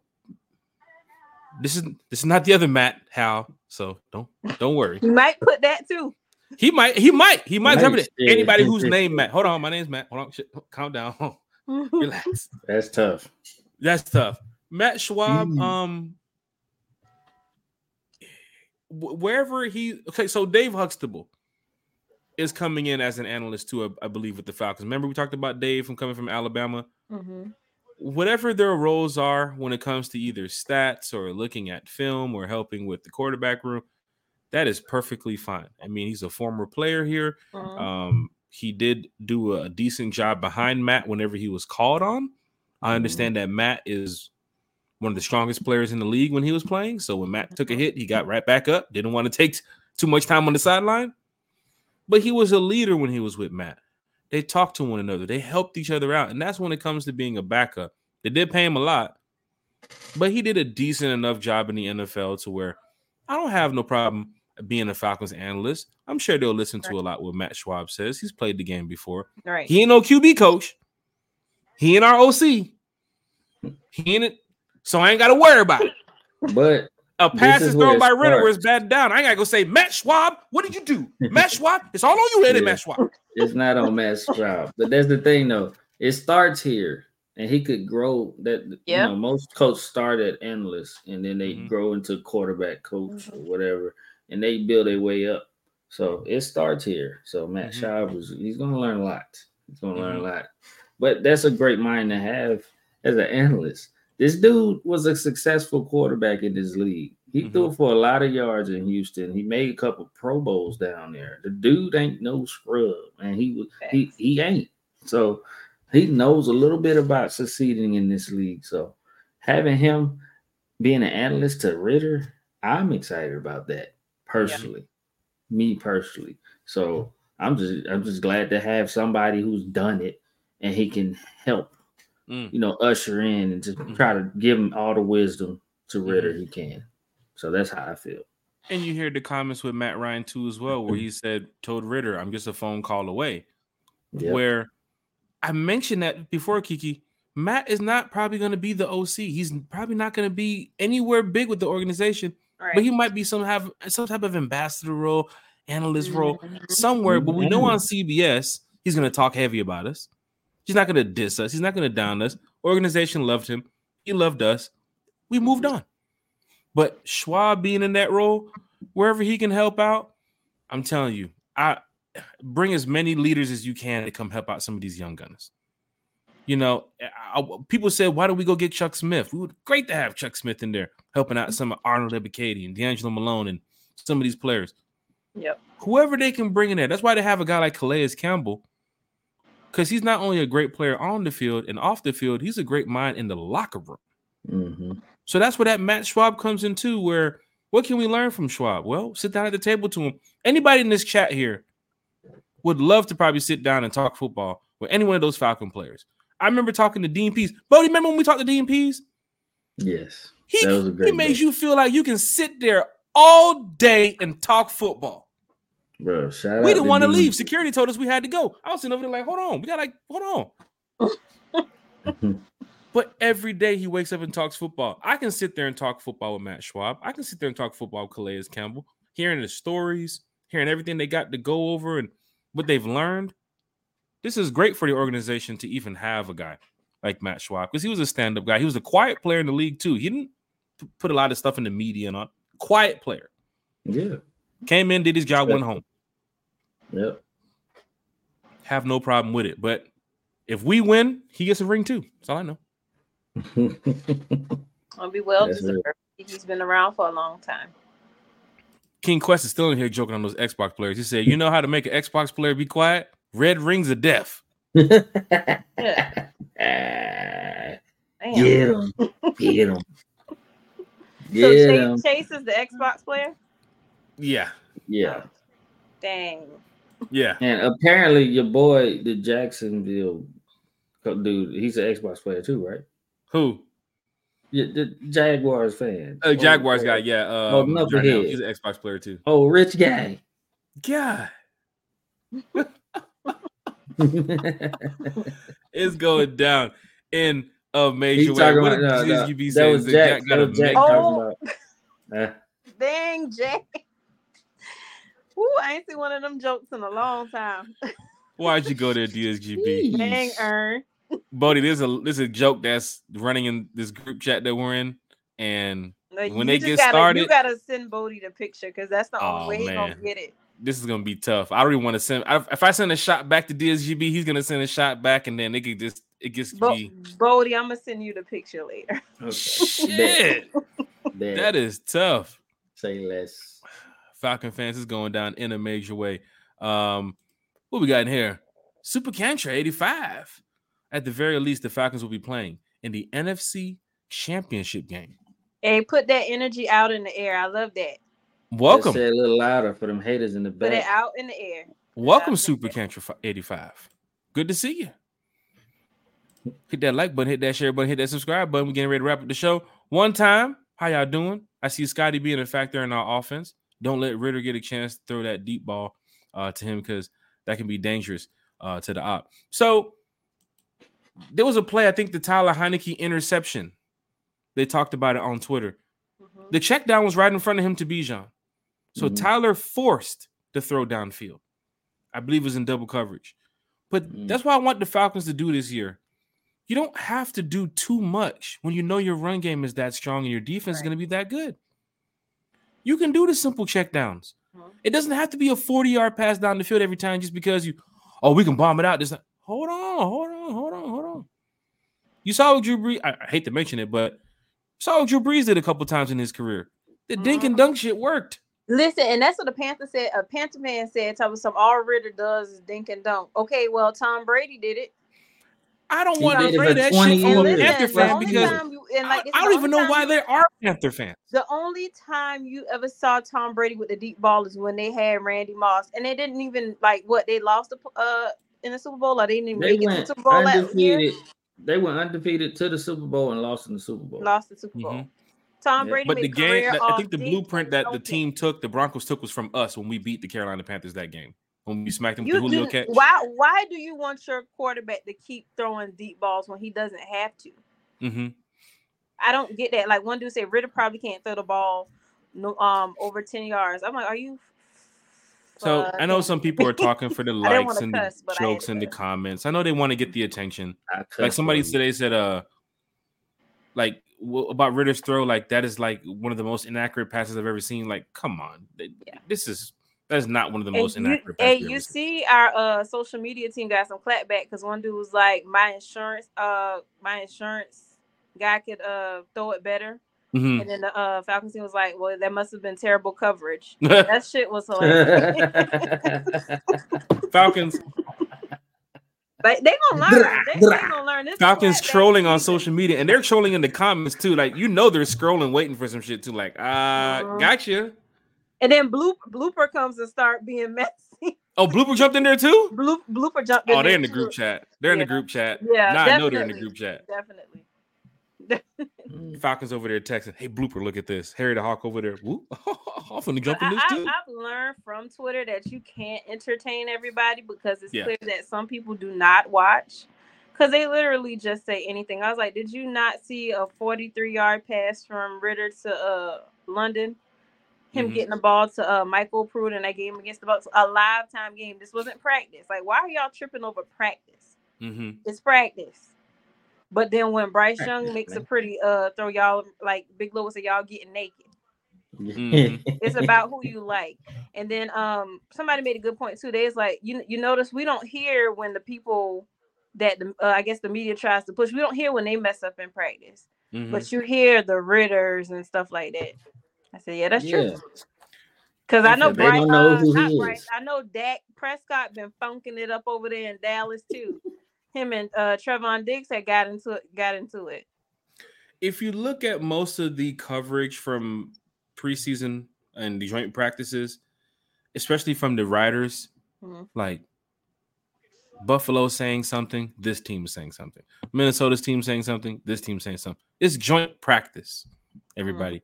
this is this is not the other Matt Hal, so don't don't worry. you might put that too. He might he might he might Nice. jump it. Anybody whose name Matt. Hold on, my name's Matt. Hold on, shit, calm down. Relax. That's tough. That's tough. Matt Schaub, Mm. um, wh- wherever he okay, so Dave Huxtable is coming in as an analyst too, I, believe, with the Falcons. Remember, we talked about Dave from coming from Alabama. Mhm. Whatever their roles are when it comes to either stats or looking at film or helping with the quarterback room, that is perfectly fine. I mean, he's a former player here. Mhm. Um, he did do a decent job behind Matt whenever he was called on. I understand that Matt is one of the strongest players in the league when he was playing. So when Matt took a mm-hmm. hit, he got right back up. Didn't want to take too much time on the sideline. But he was a leader when he was with Matt. They talked to one another. They helped each other out. And that's when it comes to being a backup. They did pay him a lot, but he did a decent enough job in the NFL to where I don't have no problem being a Falcons analyst. I'm sure they'll listen to a lot what Matt Schaub says. He's played the game before. right. He ain't no QB coach. He ain't our OC. He ain't it. So I ain't got to worry about it. But A pass is is thrown by Ridder where it's starts. batted down. I ain't got to go say, Matt Schaub, what did you do? Matt Schaub, it's all on you, ain't it, Yeah. Matt Schaub? it's not on Matt Stroud. But that's the thing, though. It starts here, and he could grow. That Yeah. you know, most coaches start at analyst, and then they Mhm. grow into quarterback coach or Mhm. whatever, and they build their way up. So it starts here. So Matt Mhm. Schaub was he's gonna learn a lot. He's gonna learn a Mhm. lot. But that's a great mind to have as an analyst. This dude was a successful quarterback in this league. He Mhm. threw for a lot of yards in Houston. He made a couple Pro Bowls down there. The dude ain't no scrub, and he was he he ain't. So he knows a little bit about succeeding in this league. So having him being an analyst to Ridder, I'm excited about that personally. Me personally. So I'm just I'm just glad to have somebody who's done it and he can help, Mm. you know, usher in and just try to give him all the wisdom to Ridder he can. So that's how I feel. And you hear the comments with Matt Ryan too as well, where he said, told Ridder, I'm just a phone call away. Yep. Where I mentioned that before, Kiki. Matt is not probably going to be the OC. He's probably not going to be anywhere big with the organization, Right. but he might be some have some type of ambassador role, analyst role Mhm. somewhere. But we know on Mhm. CBS he's going to talk heavy about us. He's not going to diss us. He's not going to down us. Organization loved him. He loved us. We moved on. But Schaub being in that role, wherever he can help out, I'm telling you, I bring as many leaders as you can to come help out some of these young gunners. You know, I, I- people said, why don't we go get Chuck Smith? We would great to have Chuck Smith in there helping out some of Arnold Ebiketie and D'Angelo Malone and some of these players. Yep. Whoever they can bring in there. That's why they have a guy like Calais Campbell. Because he's not only a great player on the field and off the field, he's a great mind in the locker room. Mhm. So that's where that Matt Schaub comes into. Where what can we learn from Schaub? Well, sit down at the table to him. Anybody in this chat here would love to probably sit down and talk football with any one of those Falcon players. I remember talking to Dean Pees. Bodie, remember when we talked to Dean Pees? Yes. He, That was a he makes day. you feel like you can sit there all day and talk football. Bro, We didn't want to leave. Security told us we had to go. I was sitting over there like, hold on, we got like, hold on. But every day he wakes up and talks football. I can sit there and talk football with Matt Schaub. I can sit there and talk football with Calais Campbell, hearing the stories, hearing everything they got to go over and what they've learned. this is great for the organization to even have a guy like Matt Schaub because he was a stand-up guy. He was a quiet player in the league too. He didn't put a lot of stuff in the media and on. Quiet player. Yeah. Came in, did his job, went home. Yep. Have no problem with it. But if we win, he gets a ring too. That's all I know. I'll be well That's deserved. He's been around for a long time. King Quest is still in here joking on those Xbox players. He said, "You know how to make an Xbox player be quiet? Red rings of death." Yeah. Damn. Damn. Get him. Get him. So Get him. Chase, Chase is the Xbox player. Yeah, Yeah. Dang. yeah. And apparently your boy, the Jacksonville dude, he's an Xbox player too, right? Who? Yeah, the Jaguars fan. Uh, Jaguars oh, guy. Yeah. Oh, Um, knucklehead. Darnell. He's an Xbox player too. Oh, rich guy. God, it's going down in a major He's way. talking What about no, no, that was Jack. Jack got That was Jack Oh. talking about. Dang, Jay. Ooh, I ain't seen one of them jokes in a long time. Why'd you go there, DSGB? Dang, Yeesh. Ern. Bodie, there's a there's a joke that's running in this group chat that we're in, and Like, When they get gotta, started- you gotta send Bodie the picture because that's the Oh, only way he gonna get it. this is gonna be tough. I don't even want to send. I, if I send a shot back to DSGB, he's gonna send a shot back, and then it could just it gets to Bo- be Bodie, I'm gonna send you the picture later. okay. shit. That is tough. Say less. Falcon fans is going down in a major way. Um, what we got in here? Super Cantra 85. At the very least, the Falcons will be playing in the NFC Championship game. Hey, put that energy out in the air. I love that. Welcome, Say a little louder for them haters in the back. Put it out in the air. welcome, Super Cantra 85. Good to see you. Hit that like button, hit that share button, hit that subscribe button. We're getting ready to wrap up the show. One time, how y'all doing? I see Scotty being a factor in our offense. Don't let Ridder get a chance to throw that deep ball uh, to him because that can be dangerous uh, to the op. So there was a play, I think the Tyler Heinicke interception. They talked about it on Twitter. Mhm. The check down was right in front of him to Bijan. So Mhm. Tyler forced the throw downfield. I believe it was in double coverage. But Mm. that's why I want the Falcons to do this year. You don't have to do too much when you know your run game is that strong and your defense is going to be that good. You can do the simple check downs. Mhm. It doesn't have to be a 40 yard pass down the field every time just because you, oh, we can bomb it out. Not, hold on, hold on, hold on, hold on. You saw what Drew Brees, I, I hate to mention it, but saw what Drew Brees did a couple times in his career. The dink and dunk shit worked. Listen, and that's what the Panther said. A Panther man said, "Tell me some all Ridder does is dink and dunk." Okay, well, Tom Brady did it. I don't want to it hear that shit from a. Panther fan only because you, and like, I, this I don't even know why time there are Panther fans. The only time you ever saw Tom Brady with the deep ball is when they had Randy Moss, and they didn't even like what they lost the, uh in the Super Bowl, or they didn't even They make it to the Super Bowl that year. undefeated. They went undefeated to the Super Bowl and lost in the Super Bowl. Lost the Super Bowl. Mhm. Tom Yeah. Brady But the game, I think the blueprint that the team took, the Broncos took, was from us when we beat the Carolina Panthers that game. When we smacked them with You the Julio do, catch. why? Why do you want your quarterback to keep throwing deep balls when he doesn't have to? hmm I don't get that. Like one dude said, Ridder probably can't throw the ball no um over ten yards. I'm like, are you? So I know some people are talking for the likes and cuss, but I had jokes to and the comments. I know they want to get the attention. Like somebody on said, they said, uh, like w- about Ridder's throw, like that is like one of the most inaccurate passes I've ever seen. Like, come on, Yeah. this is that is not one of the And most you, inaccurate and you ever see our uh social media team got some clapback because one dude was like, my insurance, uh, my insurance guy could uh throw it better, Mhm. and then the uh Falcons team was like, well, that must have been terrible coverage. that shit was hilarious. Falcons but they gonna learn. They, they gonna learn this. Falcons trolling on social media, and they're trolling in the comments too. Like you know, they're scrolling, waiting for some shit too. Like, uh, Mhm. gotcha. And then bloop, blooper comes and start being messy. Oh, blooper jumped in there too. Bloop, blooper jumped. Oh, they're there in the group too. chat. They're in the group chat. Yeah, now I know they're in the group chat. Definitely. Falcons over there texting, "Hey, blooper, look at this. Harry the Hawk over there. Whoop, I'm finna jump in I, this I, too." I've learned from Twitter that you can't entertain everybody because it's Yeah. clear that some people do not watch because they literally just say anything. I was like, did you not see a 43 yard pass from Ridder to uh London? Him Mhm. getting the ball to uh, MyCole Pruitt in that game against the Bucks, a live time game. This wasn't practice. Like, why are y'all tripping over practice? hmm It's practice. But then when Bryce Young Practice, makes a pretty uh throw y'all like Big Lou said y'all getting naked. Mhm. It's about who you like. And then um somebody made a good point too. There's like you you notice we don't hear when the people that the uh, I guess the media tries to push. We don't hear when they mess up in practice, Mhm. but you hear the Ridders and stuff like that. I said, yeah, that's Yeah. true. Because I know They Bryce, don't know uh, who he Bryce, is. I know Dak Prescott been funking it up over there in Dallas too. Him and uh Trevon Diggs had got into it, got into it. if you look at most of the coverage from preseason and the joint practices, especially from the writers, Mhm. like Buffalo saying something, this team is saying something. Minnesota's team saying something, this team saying something. It's joint practice, everybody.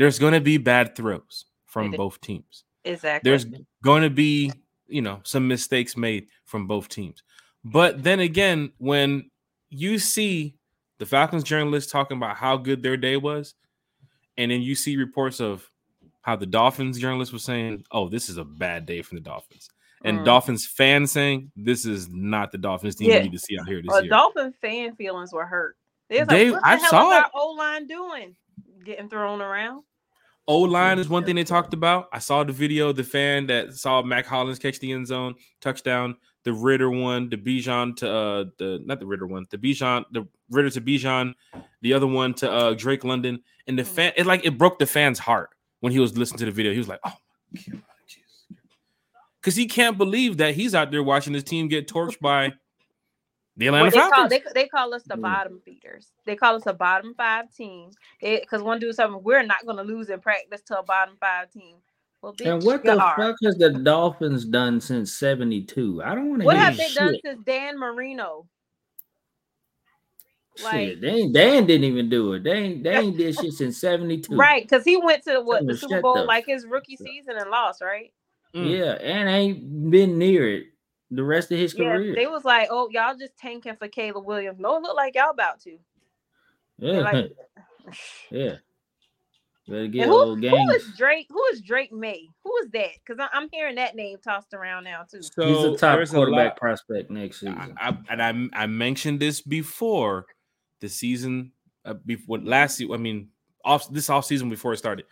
There's going to be bad throws from both teams. Exactly. There's going to be, you know, some mistakes made from both teams. But then again, when you see the Falcons journalists talking about how good their day was, and then you see reports of how the Dolphins journalists were saying, "Oh, this is a bad day from the Dolphins," and Mhm. Dolphins fans saying, "This is not the Dolphins team Yeah. we need to see out here this Well, year." Dolphin fan feelings were hurt. They like, I saw our O line doing? Getting thrown around. O line is one thing they talked about. I saw the video, the fan that saw Mack Hollins catch the end zone touchdown, the Ridder one, the Bijan to uh the not the Ridder one, the Bijan, the Ridder to Bijan, the other one to uh Drake London, and the fan it like it broke the fan's heart when he was listening to the video. He was like, "Oh my god, Jesus," because he can't believe that he's out there watching his team get torched by the Atlanta Well, they, call, they, they call us the Mm. bottom feeders. They call us a bottom five team. Because one dude something, we're not going to lose in practice to a bottom five team. Well, bitch, And what the are. fuck has the Dolphins done since '72? I don't want to What have they shit. done since Dan Marino? Like, shit, they Dan didn't even do it. They ain't, they ain't did shit since '72. right? Because he went to what the Super Bowl the like his rookie season and lost, right? Mm. Yeah, and ain't been near it the rest of his Yeah, career. they was like, "Oh, y'all just tanking for Caleb Williams." No, it look like y'all about to. yeah, like, yeah. Better get And who, old who games. is Drake? Who is Drake Maye? Who is that? Because I'm hearing that name tossed around now too. So He's a top there's a quarterback prospect next season. I, I, and I I mentioned this before the season uh, before last season. I mean, off this off season before it started,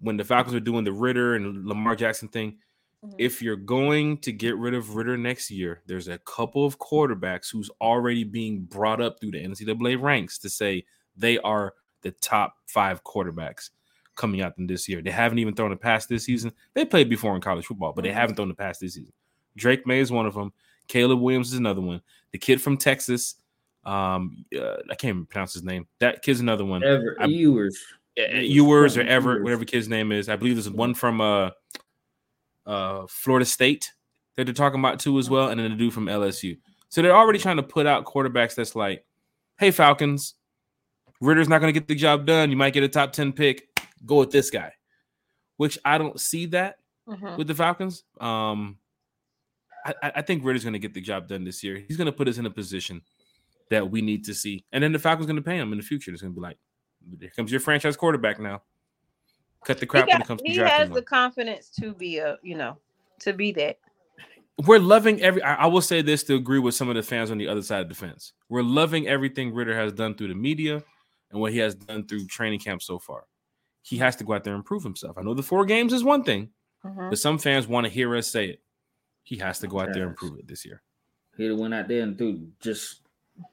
when the Falcons were doing the Ridder and Lamar Jackson thing. Mhm. If you're going to get rid of Ridder next year, there's a couple of quarterbacks who's already being brought up through the NCAA ranks to say they are the top five quarterbacks coming out in this year. They haven't even thrown a pass this season. They played before in college football, but they Mhm. haven't thrown a pass this season. Drake Maye is one of them. Caleb Williams is another one. The kid from Texas, um, uh, I can't even pronounce his name. That kid's another one. Ever I- Ewers. Ewers, Ewers or Quentin Everett, Ewers. whatever kid's name is. I believe there's one from uh, uh, Florida State that they're talking about too as well, and then a dude from LSU. So they're already trying to put out quarterbacks that's like, "Hey Falcons, Ridder's not going to get the job done. You might get a top ten pick. Go with this guy." Which I don't see that Mhm. with the Falcons. Um, I, I I think Ridder's going to get the job done this year. He's going to put us in a position that we need to see, and then the Falcons going to pay him in the future. It's going to be like, here comes your franchise quarterback now. Cut the He, crap when it comes to drafting. he drafting. has one. the confidence to be a, you know, to be that. We're loving every. I, I will say this to agree with some of the fans on the other side of the fence. We're loving everything Ridder has done through the media and what he has done through training camp so far. He has to go out there and prove himself. I know the four games is one thing, Mhm. but some fans want to hear us say it. He has to go out there and prove it this year. He'd went out there and threw just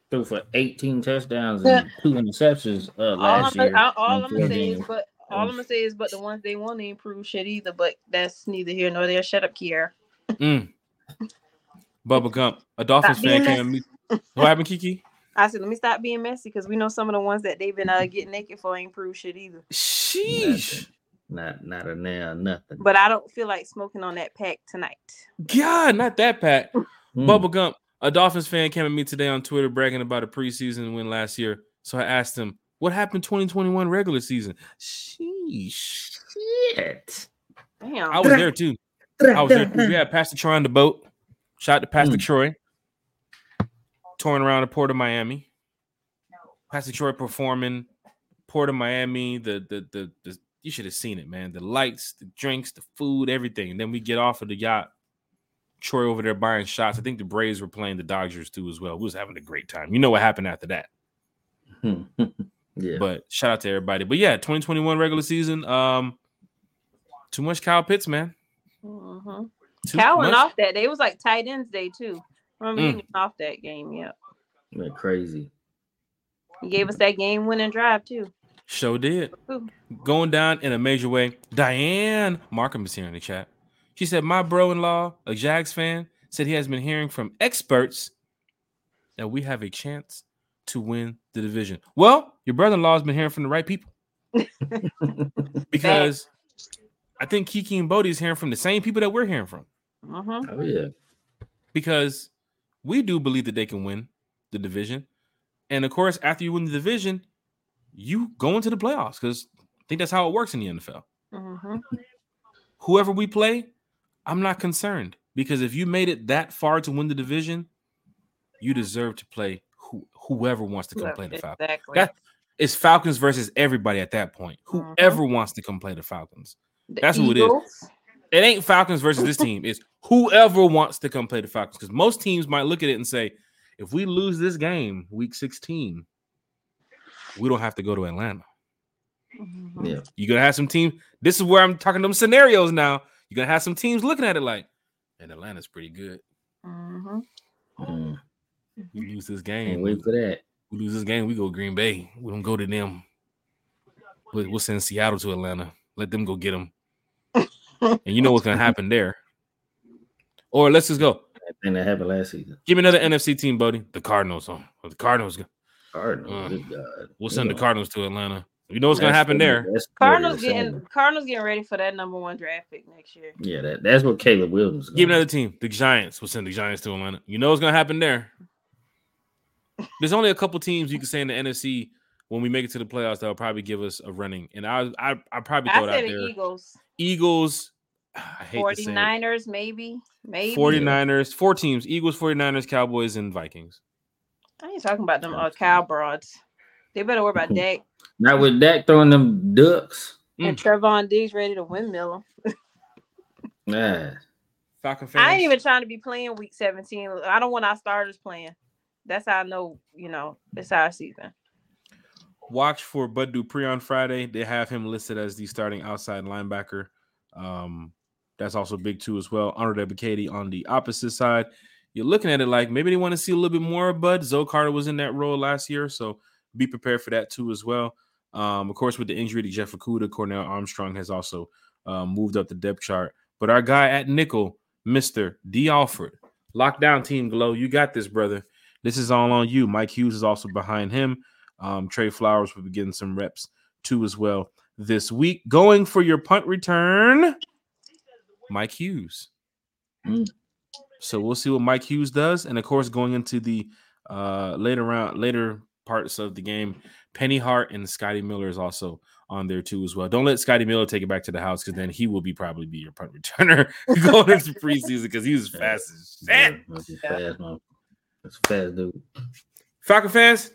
threw for 18 touchdowns and two interceptions uh, All last I'm, year. all, all I'm four gonna say is, but all I'm gonna say is, but the ones they want to improve shit either. But that's neither here nor there. Shut up, Kier. Mm. Bubba Gump, a Dolphins fan came and me. What happened, Kiki? I said, let me stop being messy because we know some of the ones that they've been uh, getting naked for ain't prove shit either. Sheesh. Not not a nail, nothing. But I don't feel like smoking on that pack tonight. God, not that Pat. Hmm. Bubba Gump, a Dolphins fan came at me today on Twitter bragging about a preseason win last year. So I asked him, what happened 2021 regular season? Sheesh. Shit. Damn. I was there too. I was there too. We had Pastor Troy on the boat. Shout out to Pastor Mm. Troy. Touring around the port of Miami. Pastor Troy performing Port of Miami, the the the, the you should have seen it, man. The lights, the drinks, the food, everything. And then we get off of the yacht. Troy over there buying shots. I think the Braves were playing the Dodgers too as well. We was having a great time. You know what happened after that. yeah. But shout out to everybody. But yeah, 2021 regular season. Um, too much Kyle Pitts, man. Mhm. Too Cal went off that day. It was like tight ends day too. Remember he Mm. went off that game? Yep. Went crazy. he gave us that game winning drive too. Show did. Ooh. Going down in a major way. Diane Markham is here in the chat. She said, My bro in law, a Jags fan, said he has been hearing from experts that we have a chance to win the division. Well, your brother in law has been hearing from the right people because I think Kiki and Bodie is hearing from the same people that we're hearing from hmm oh yeah. because we do believe that they can win the division. And of course, after you win the division, you go into the playoffs because I think that's how it works in the NFL. hmm whoever we play, I'm not concerned because if you made it that far to win the division, you deserve to play who, whoever wants to come play the Falcons. Exactly. That- It's Falcons versus everybody at that point. Whoever wants to come play the Falcons. The that's who it is. It ain't Falcons versus this team. It's whoever wants to come play the Falcons because most teams might look at it and say, if we lose this game, week 16, we don't have to go to Atlanta. Mhm. Yeah. You're gonna have some team. This is where I'm talking them scenarios now. You're gonna have some teams looking at it like, and Atlanta's pretty good. Mhm. Mm. We lose this Can't game. wait for that. We lose this game. We go Green Bay. We don't go to them. We'll, we'll send Seattle to Atlanta. Let them go get them. and you know what's gonna happen there. Or let's just go. That thing that happened last season. Give me another NFC team, buddy. The Cardinals. On the Cardinals. Cardinals. Uh, good God. We'll send the Yeah. Cardinals to Atlanta. You know what's gonna happen the- there. that's the Cardinals getting send Cardinals getting ready for that number one draft pick next year. Yeah, that, that's what Caleb Williams. is Give me another team. The Giants. We'll send the Giants to Atlanta. You know what's gonna happen there. There's only a couple teams you can say in the NFC when we make it to the playoffs that'll probably give us a running. And I I I probably I throw it out said the there. Eagles, Eagles. I hate to say it. 49ers, maybe, maybe. 49ers, four teams, Eagles, 49ers, Cowboys, and Vikings. I ain't talking about them uh, cow broads. They better worry about Dak Not with Dak throwing them ducks. and Trevon Diggs ready to windmill 'em. Nah. Falcon fans. I ain't even trying to be playing week 17. I don't want our starters playing. That's how I know, you know, it's our season. Watch for Bud Dupree on Friday. They have him listed as the starting outside linebacker. Um, that's also big too as well. Arnold Ebiketie on the opposite side. You're looking at it like maybe they want to see a little bit more of Bud. Zo Carter was in that role last year, so be prepared for that too as well. Um, of course, with the injury to Jeff Okudah, Cornell Armstrong has also um, moved up the depth chart. But our guy at nickel, Mister Dee Alford, lockdown team glow. You got this, brother. This is all on you. Mike Hughes is also behind him. Um, Trey Flowers will be getting some reps too as well this week. Going for your punt return, Mike Hughes. Mm. So we'll see what Mike Hughes does, and of course, going into the uh, later round, later parts of the game, Penny Hart and Scotty Miller is also on there too as well. Don't let Scotty Miller take it back to the house because then he will be probably be your punt returner going into preseason because he was fast as shit. a fast. That's fast dude. Falcon fans,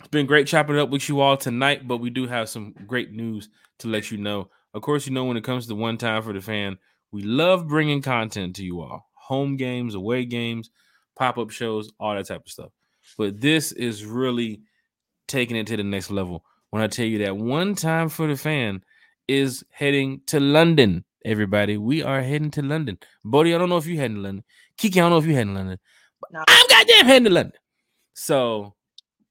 it's been great chopping it up with you all tonight, but we do have some great news to let you know. Of course, you know when it comes to one time for the fan, we love bringing content to you all home games, away games, pop up shows, all that type of stuff. But this is really taking it to the next level. When I tell you that one time for the fan is heading to London, everybody, we are heading to London. Bodie, I don't know if you're heading to London. Kiki, I don't know if you're heading to London. But No. I'm goddamn heading to London. So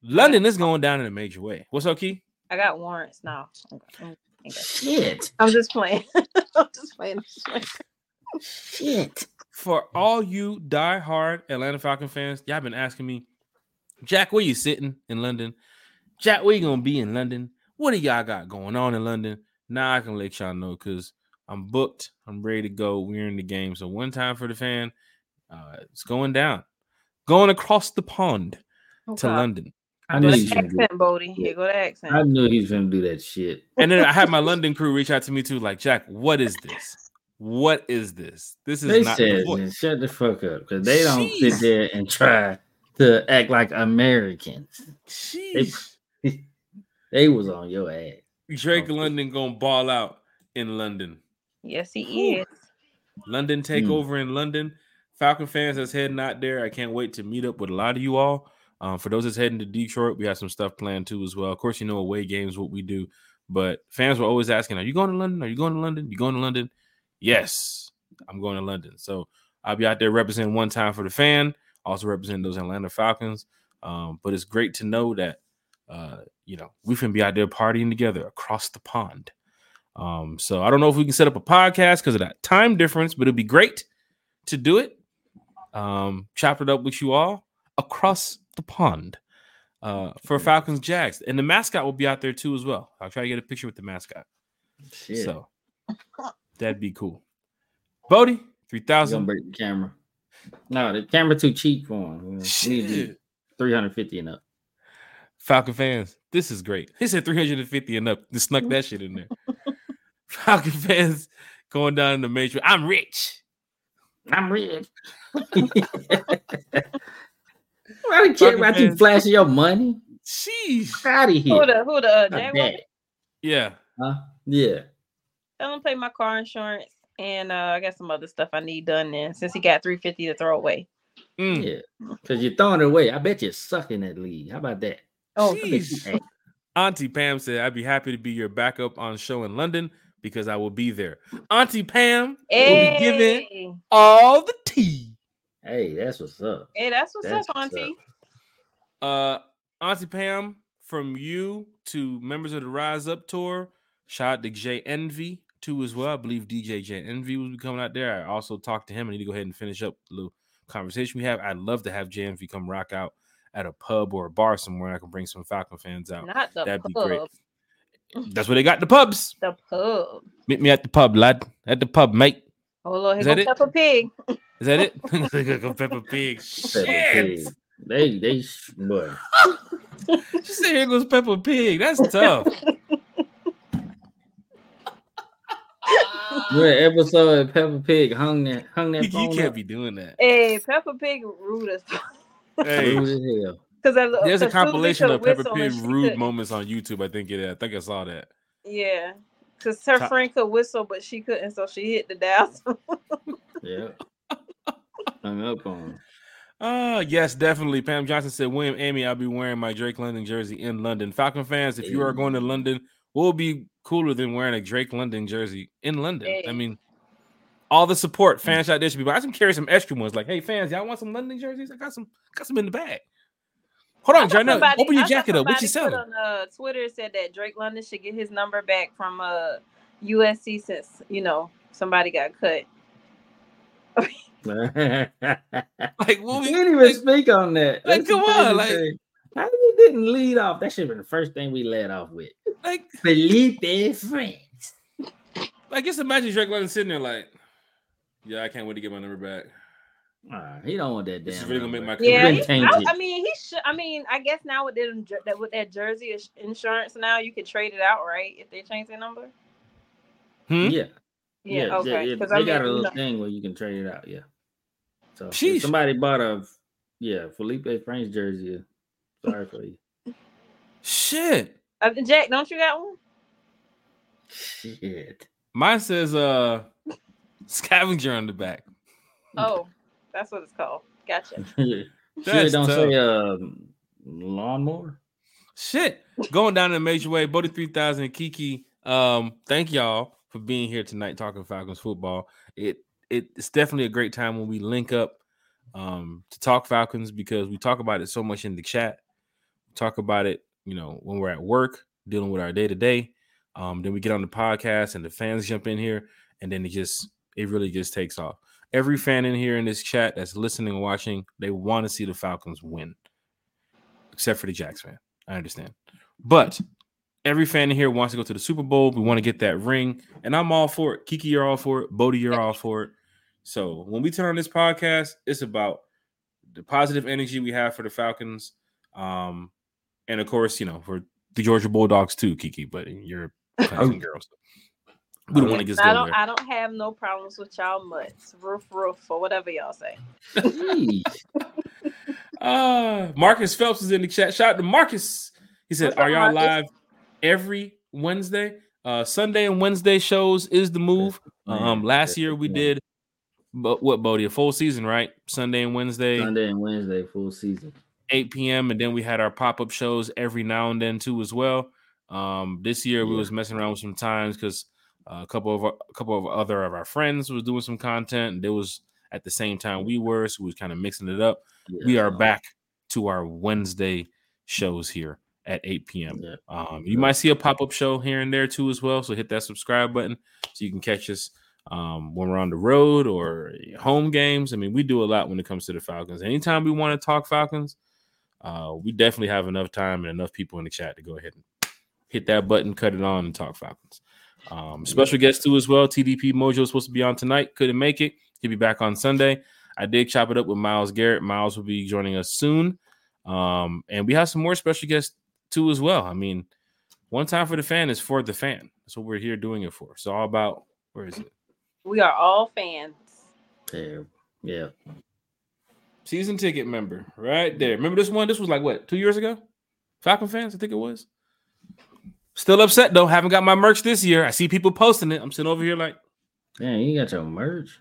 London is going down in a major way. What's up, Key? I got warrants now. Shit. I'm just playing. I'm just playing. I'm just playing. Shit. For all you die-hard Atlanta Falcon fans, y'all been asking me, Jack, where you sitting in London? Jack, where you gonna be in London? What do y'all got going on in London? Now I can let y'all know because I'm booked. I'm ready to go. We're in the game. So one time for the fan, uh, it's going down, going across the pond to Okay. London. I Go knew to he gonna do accent, Bodie. Here go the accent. I knew he was gonna do that shit. And then I had my London crew reach out to me too, like Jack, what is this? What is this? This is They not the said, voice. "Man, shut the fuck up, because they don't Jeez. sit there and try to act like Americans. Sheesh. They was on your ass. Drake Okay. London gonna ball out in London. Yes, he Whew. is. London takeover hmm. in London. Falcon fans that's heading out there. I can't wait to meet up with a lot of you all. Um, for those that's heading to Detroit, we have some stuff planned too as well. Of course, you know away games what we do, but fans were always asking, "Are you going to London? Are you going to London? You going to London?" Yes, I'm going to London. So I'll be out there representing one time for the fan, also representing those Atlanta Falcons. Um, but it's great to know that uh, you know we can be out there partying together across the pond. Um, so I don't know if we can set up a podcast because of that time difference, but it'd be great to do it. Um, chop it up with you all across the pond uh, for Falcons Jags, and the mascot will be out there too as well. I'll try to get a picture with the mascot. Shit. So that'd be cool. Bodie, three thousand. Gonna break the camera. No, the camera too cheap for him. Know, need to do Shit. 350 and up. Falcon fans, this is great. He said 350 and up. Just snuck that shit in there. Falcon fans going down in the matrix. I'm rich. I'm rich. Why don't care about you flashing your money. Sheesh. Out of here. Who the who the uh, Not Yeah. Huh? Yeah. Tell him to pay my car insurance and uh, I got some other stuff I need done then since he got 350 to throw away. Mm. Yeah. Because you're throwing it away. I bet you're sucking that lead. How about that? Oh, I bet you Sheesh. ain't. Auntie Pam said, I'd be happy to be your backup on show in London because I will be there. Auntie Pam will be giving all the tea. Hey, that's what's up. hey, that's what's That's up, what's Auntie. Uh, Auntie Pam, from you to members of the Rise Up tour, shout out to J Envy too as well. I believe DJ J Envy will be coming out there. I also talked to him. I need to go ahead and finish up the little conversation we have. I'd love to have J Envy come rock out at a pub or a bar somewhere. I can bring some Falcon fans out. Not the That'd be great. That's where they got the pubs. The pub. Meet me at the pub, lad. At the pub, mate. Oh Lord, Is here that go it? Peppa Pig. Is that it? Go Peppa Pig. Peppa Shit. Pig. They, they, sh- boy. She said, "Here goes Peppa Pig." That's tough. What episode of Peppa Pig hung that, hung that you, you phone can't up? be doing that. Hey, Peppa Pig rude as Hey, Rude as hell. Because there's a compilation of Peppa Pig Pig rude moments on YouTube. I think it. I think I saw that. Yeah, because her Top- friend could whistle, but she couldn't, so she hit the dial. Yeah. hung up on. Uh yes, definitely. Pam Johnson said, William Amy, I'll be wearing my Drake London jersey in London. Falcon fans, if you are going to Hey. London, will be cooler than wearing a Drake London jersey in London. I mean, all the support fans out there should be. I can carry some extra ones. Like, hey, fans, y'all want some London jerseys? I got some, got some in the bag. Hold on, I saw Janelle. somebody- Open your jacket up. What you somebody selling? On uh, Twitter said that Drake London should get his number back from uh USC since you know somebody got cut. Like, what we, didn't even like, speak on that. like, That's the come on, like- thing. how you didn't lead off? That should have been the first thing we led off with. like, Felipe Franks. I guess imagine Drake London sitting there like, yeah, I can't wait to get my number back. He don't want that damn. This is really gonna make my He Yeah, he. I, I mean he should. I mean, I guess now with them, that with that jersey insurance, now you can trade it out, right? If they change their number. Hmm? yeah, Yeah. okay. yeah, Because they I mean, got a little know, thing where you can trade it out. Yeah. So if somebody bought a yeah Felipe Franks jersey. Sorry for you. Shit. uh, Jack, don't you got one? Shit. Mine says uh scavenger on the back. Oh, that's what it's called. Gotcha. sure, That's don't tough. say um lawnmower. Shit. Going down in a major way. Bodie 3000 Kiki. Um, thank y'all for being here tonight talking Falcons football. It, it it's definitely a great time when we link up um to talk Falcons because we talk about it so much in the chat. We talk about it, you know, when we're at work, dealing with our day-to-day. Um, then we get on the podcast and the fans jump in here, and then it just it really just takes off. Every fan in here in this chat that's listening and watching, they want to see the Falcons win. Except for the Jags fan. I understand. But every fan in here wants to go to the Super Bowl. We want to get that ring, and I'm all for it. Kiki, you're all for it. Bodie, you're all for it. So when we turn on this podcast, it's about the positive energy we have for the Falcons, um, and of course, you know, for the Georgia Bulldogs too, Kiki. But you're a Clemson girl, so we don't want to get I don't. there. I don't have no problems with y'all mutts, roof, roof, or whatever y'all say. Uh Marcus Phelps is in the chat. Shout out to Marcus. He said, What's Are y'all Marcus? live every Wednesday. Uh, Sunday and Wednesday shows is the move. Um, last year we did, but what Bodie a full season, right? Sunday and Wednesday. Sunday and Wednesday full season. 8 p.m. and then we had our pop-up shows every now and then too as well. Um, this year we was messing around with some times because uh, a couple of our- a couple of other of our friends was doing some content and it was at the same time we were, so we was kind of mixing it up. we are back to our Wednesday shows here at 8 p.m. Yeah. Um, you might see a pop-up show here and there too as well. So hit that subscribe button so you can catch us um, when we're on the road or home games. I mean, we do a lot when it comes to the Falcons. Anytime we want to talk Falcons, uh, we definitely have enough time and enough people in the chat to go ahead and hit that button, cut it on, and talk Falcons. Um, special guest too as well. TDP Mojo is supposed to be on tonight. Couldn't make it. He'll be back on Sunday. I did chop it up with Miles Garrett. Miles will be joining us soon. Um, and we have some more special guests too as well. I mean, one time for the fan is for the fan. That's what we're here doing it for. It's all about where is it? We are all fans. Terrible. Yeah. Season ticket member, right there. Remember this one? This was like what two years ago? Falcon fans, I think it was. Still upset though. Haven't got my merch this year. I see people posting it. I'm sitting over here like, Man, you got your merch.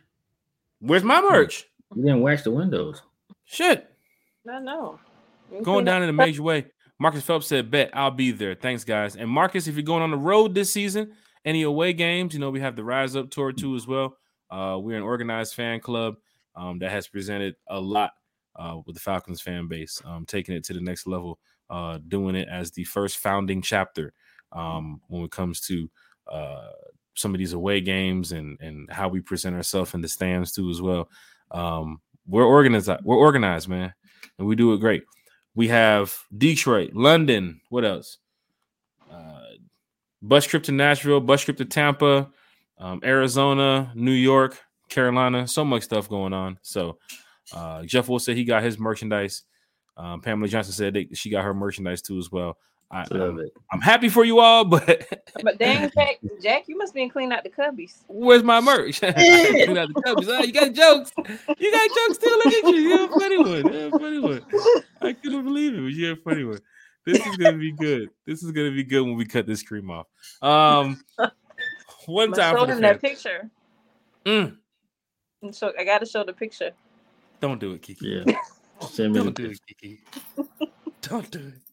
where's my merch? You didn't wax the windows. Shit. No, no. You can Going down in a major way. Marcus Phelps said, Bet I'll be there. Thanks, guys. And Marcus, if you're going on the road this season, any away games, you know, we have the Rise Up Tour too as well. Uh, we're an organized fan club um, that has presented a lot uh, with the Falcons fan base, um, taking it to the next level, uh, doing it as the first founding chapter um, when it comes to uh, some of these away games and and how we present ourselves in the stands too as well. Um, we're organized. We're organized, man, and we do it great. We have Detroit, London. What else? Uh, bus trip to Nashville, bus trip to Tampa, um, Arizona, New York, Carolina. So much stuff going on. So uh, Jeff Will said he got his merchandise. Um, Pamela Johnson said that she got her merchandise too as well. I, Love I'm, it. I'm happy for you all, but But dang, Jack, Jack, you must be in cleaning out the cubbies. Where's my merch? You got the covers. Ah, you got jokes. You got jokes too. Look at you. You're a funny one. You're a funny one. I couldn't believe it, but you're a funny one. This is gonna be good. This is gonna be good when we cut this cream off. Um, one I'ma time show for him that picture. Mm, And so I got to show the picture. don't do it, Kiki. Yeah. Send me the Don't do it, Kiki. Don't do it.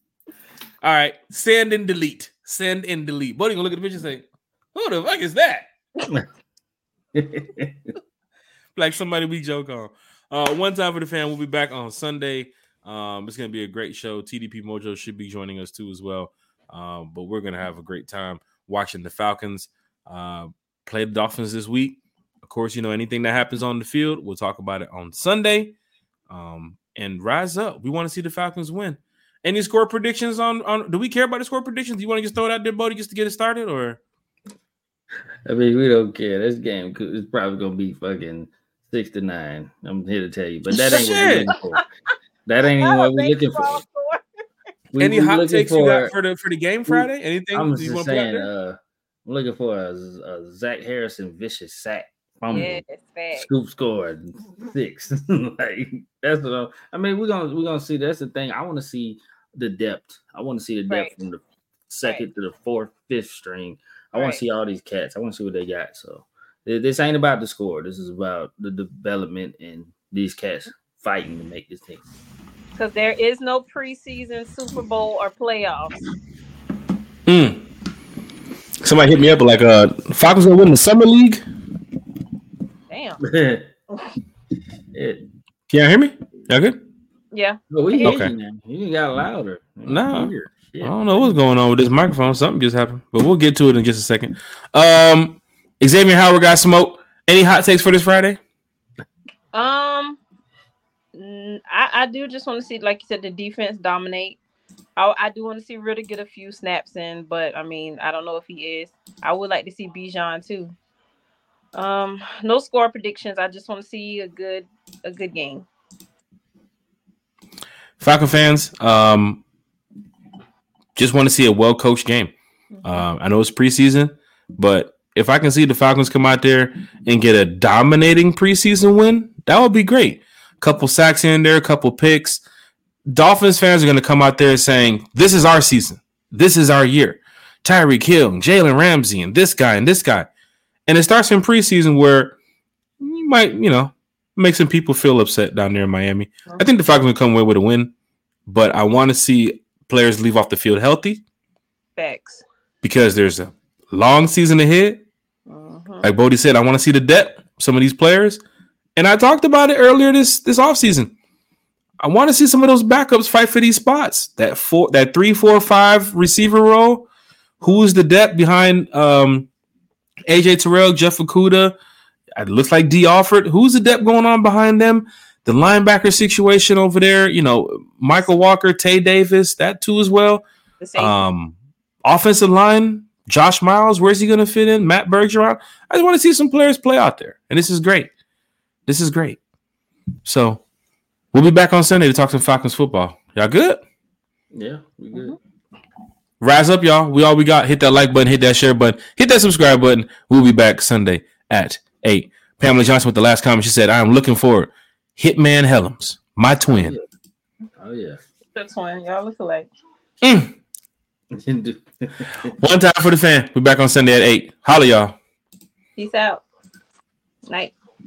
All right, send and delete. Send and delete. Buddy gonna look at the picture and say, "Who the fuck is that?" like somebody we joke on. Uh, one time for the fan. We'll be back on Sunday. Um, it's gonna be a great show. TDP Mojo should be joining us too as well. Um, but we're gonna have a great time watching the Falcons uh, play the Dolphins this week. Of course, you know anything that happens on the field, we'll talk about it on Sunday. Um, and rise up. We want to see the Falcons win. Any score predictions on on? Do we care about the score predictions? Do you want to just throw it out there, Bodie, just to get it started, or I mean, we don't care. This game is probably gonna be fucking six to nine. I'm here to tell you, but that ain't what we're looking for. That ain't even what we're looking for. Baseball. We, any hot looking takes you got for the for the game Friday? Anything I'm do you just want to put out saying, there? uh, I'm looking for a, a Zach Harrison vicious sack fumble. Yes, fact. Scoop scored six. like that's what I'm, I mean. We're gonna we're gonna see. That's the thing. I want to see the depth. I want to see the depth Right. from the second to the fourth, fifth string. I want to see all these cats. I want to see what they got. So this ain't about the score. This is about the development and these cats fighting to make this team. Because there is no preseason Super Bowl or playoffs. Mm. Somebody hit me up like, uh, Falcons gonna win the summer league. Damn. yeah. Can y'all hear me? Y'all good? Yeah. But we hear Okay. you now. You got louder. No. Weird. I don't know what's going on with this microphone. Something just happened, but we'll get to it in just a second. Um, Xavier Howard got smoked. Any hot takes for this Friday? Um, I, I do just want to see, like you said, the defense dominate. I, I do want to see Ridder get a few snaps in, but I mean, I don't know if he is. I would like to see Bijan too. Um, no score predictions. I just want to see a good a good game. Falcon fans, um, just want to see a well coached game. Um, I know it's preseason, but if I can see the Falcons come out there and get a dominating preseason win, that would be great. A Couple sacks in there, a couple picks. Dolphins fans are going to come out there saying, "This is our season. This is our year." Tyreek Hill, and Jalen Ramsey, and this guy and this guy. And it starts in preseason where you might, you know, make some people feel upset down there in Miami. I think the Falcons will come away with a win, but I want to see players leave off the field healthy Facts. because there's a long season ahead. Mhm. Like Bodie said, I want to see the depth of some of these players. And I talked about it earlier this this offseason. I want to see some of those backups fight for these spots. That four that three, four, five receiver role. Who's the depth behind um AJ Terrell, Jeff Okudah? It looks like Dee Alford. Who's the depth going on behind them? The linebacker situation over there, you know, Mykal Walker, Tay Davis, that too as well. Um, offensive line, Josh Miles, where's he going to fit in? Matt Bergeron. I just want to see some players play out there, and this is great. This is great. So we'll be back on Sunday to talk some Falcons football. Y'all good? Yeah, we good. Rise up, y'all. We all we got. Hit that like button, hit that share button, hit that subscribe button. We'll be back Sunday at eight. Pamela Johnson with the last comment. She said, "I am looking for Hitman Helms, my twin. Oh yeah. That's one. Y'all look alike. Mm. One time for the fan. We're back on Sunday at eight. Holla, y'all. Peace out. Night.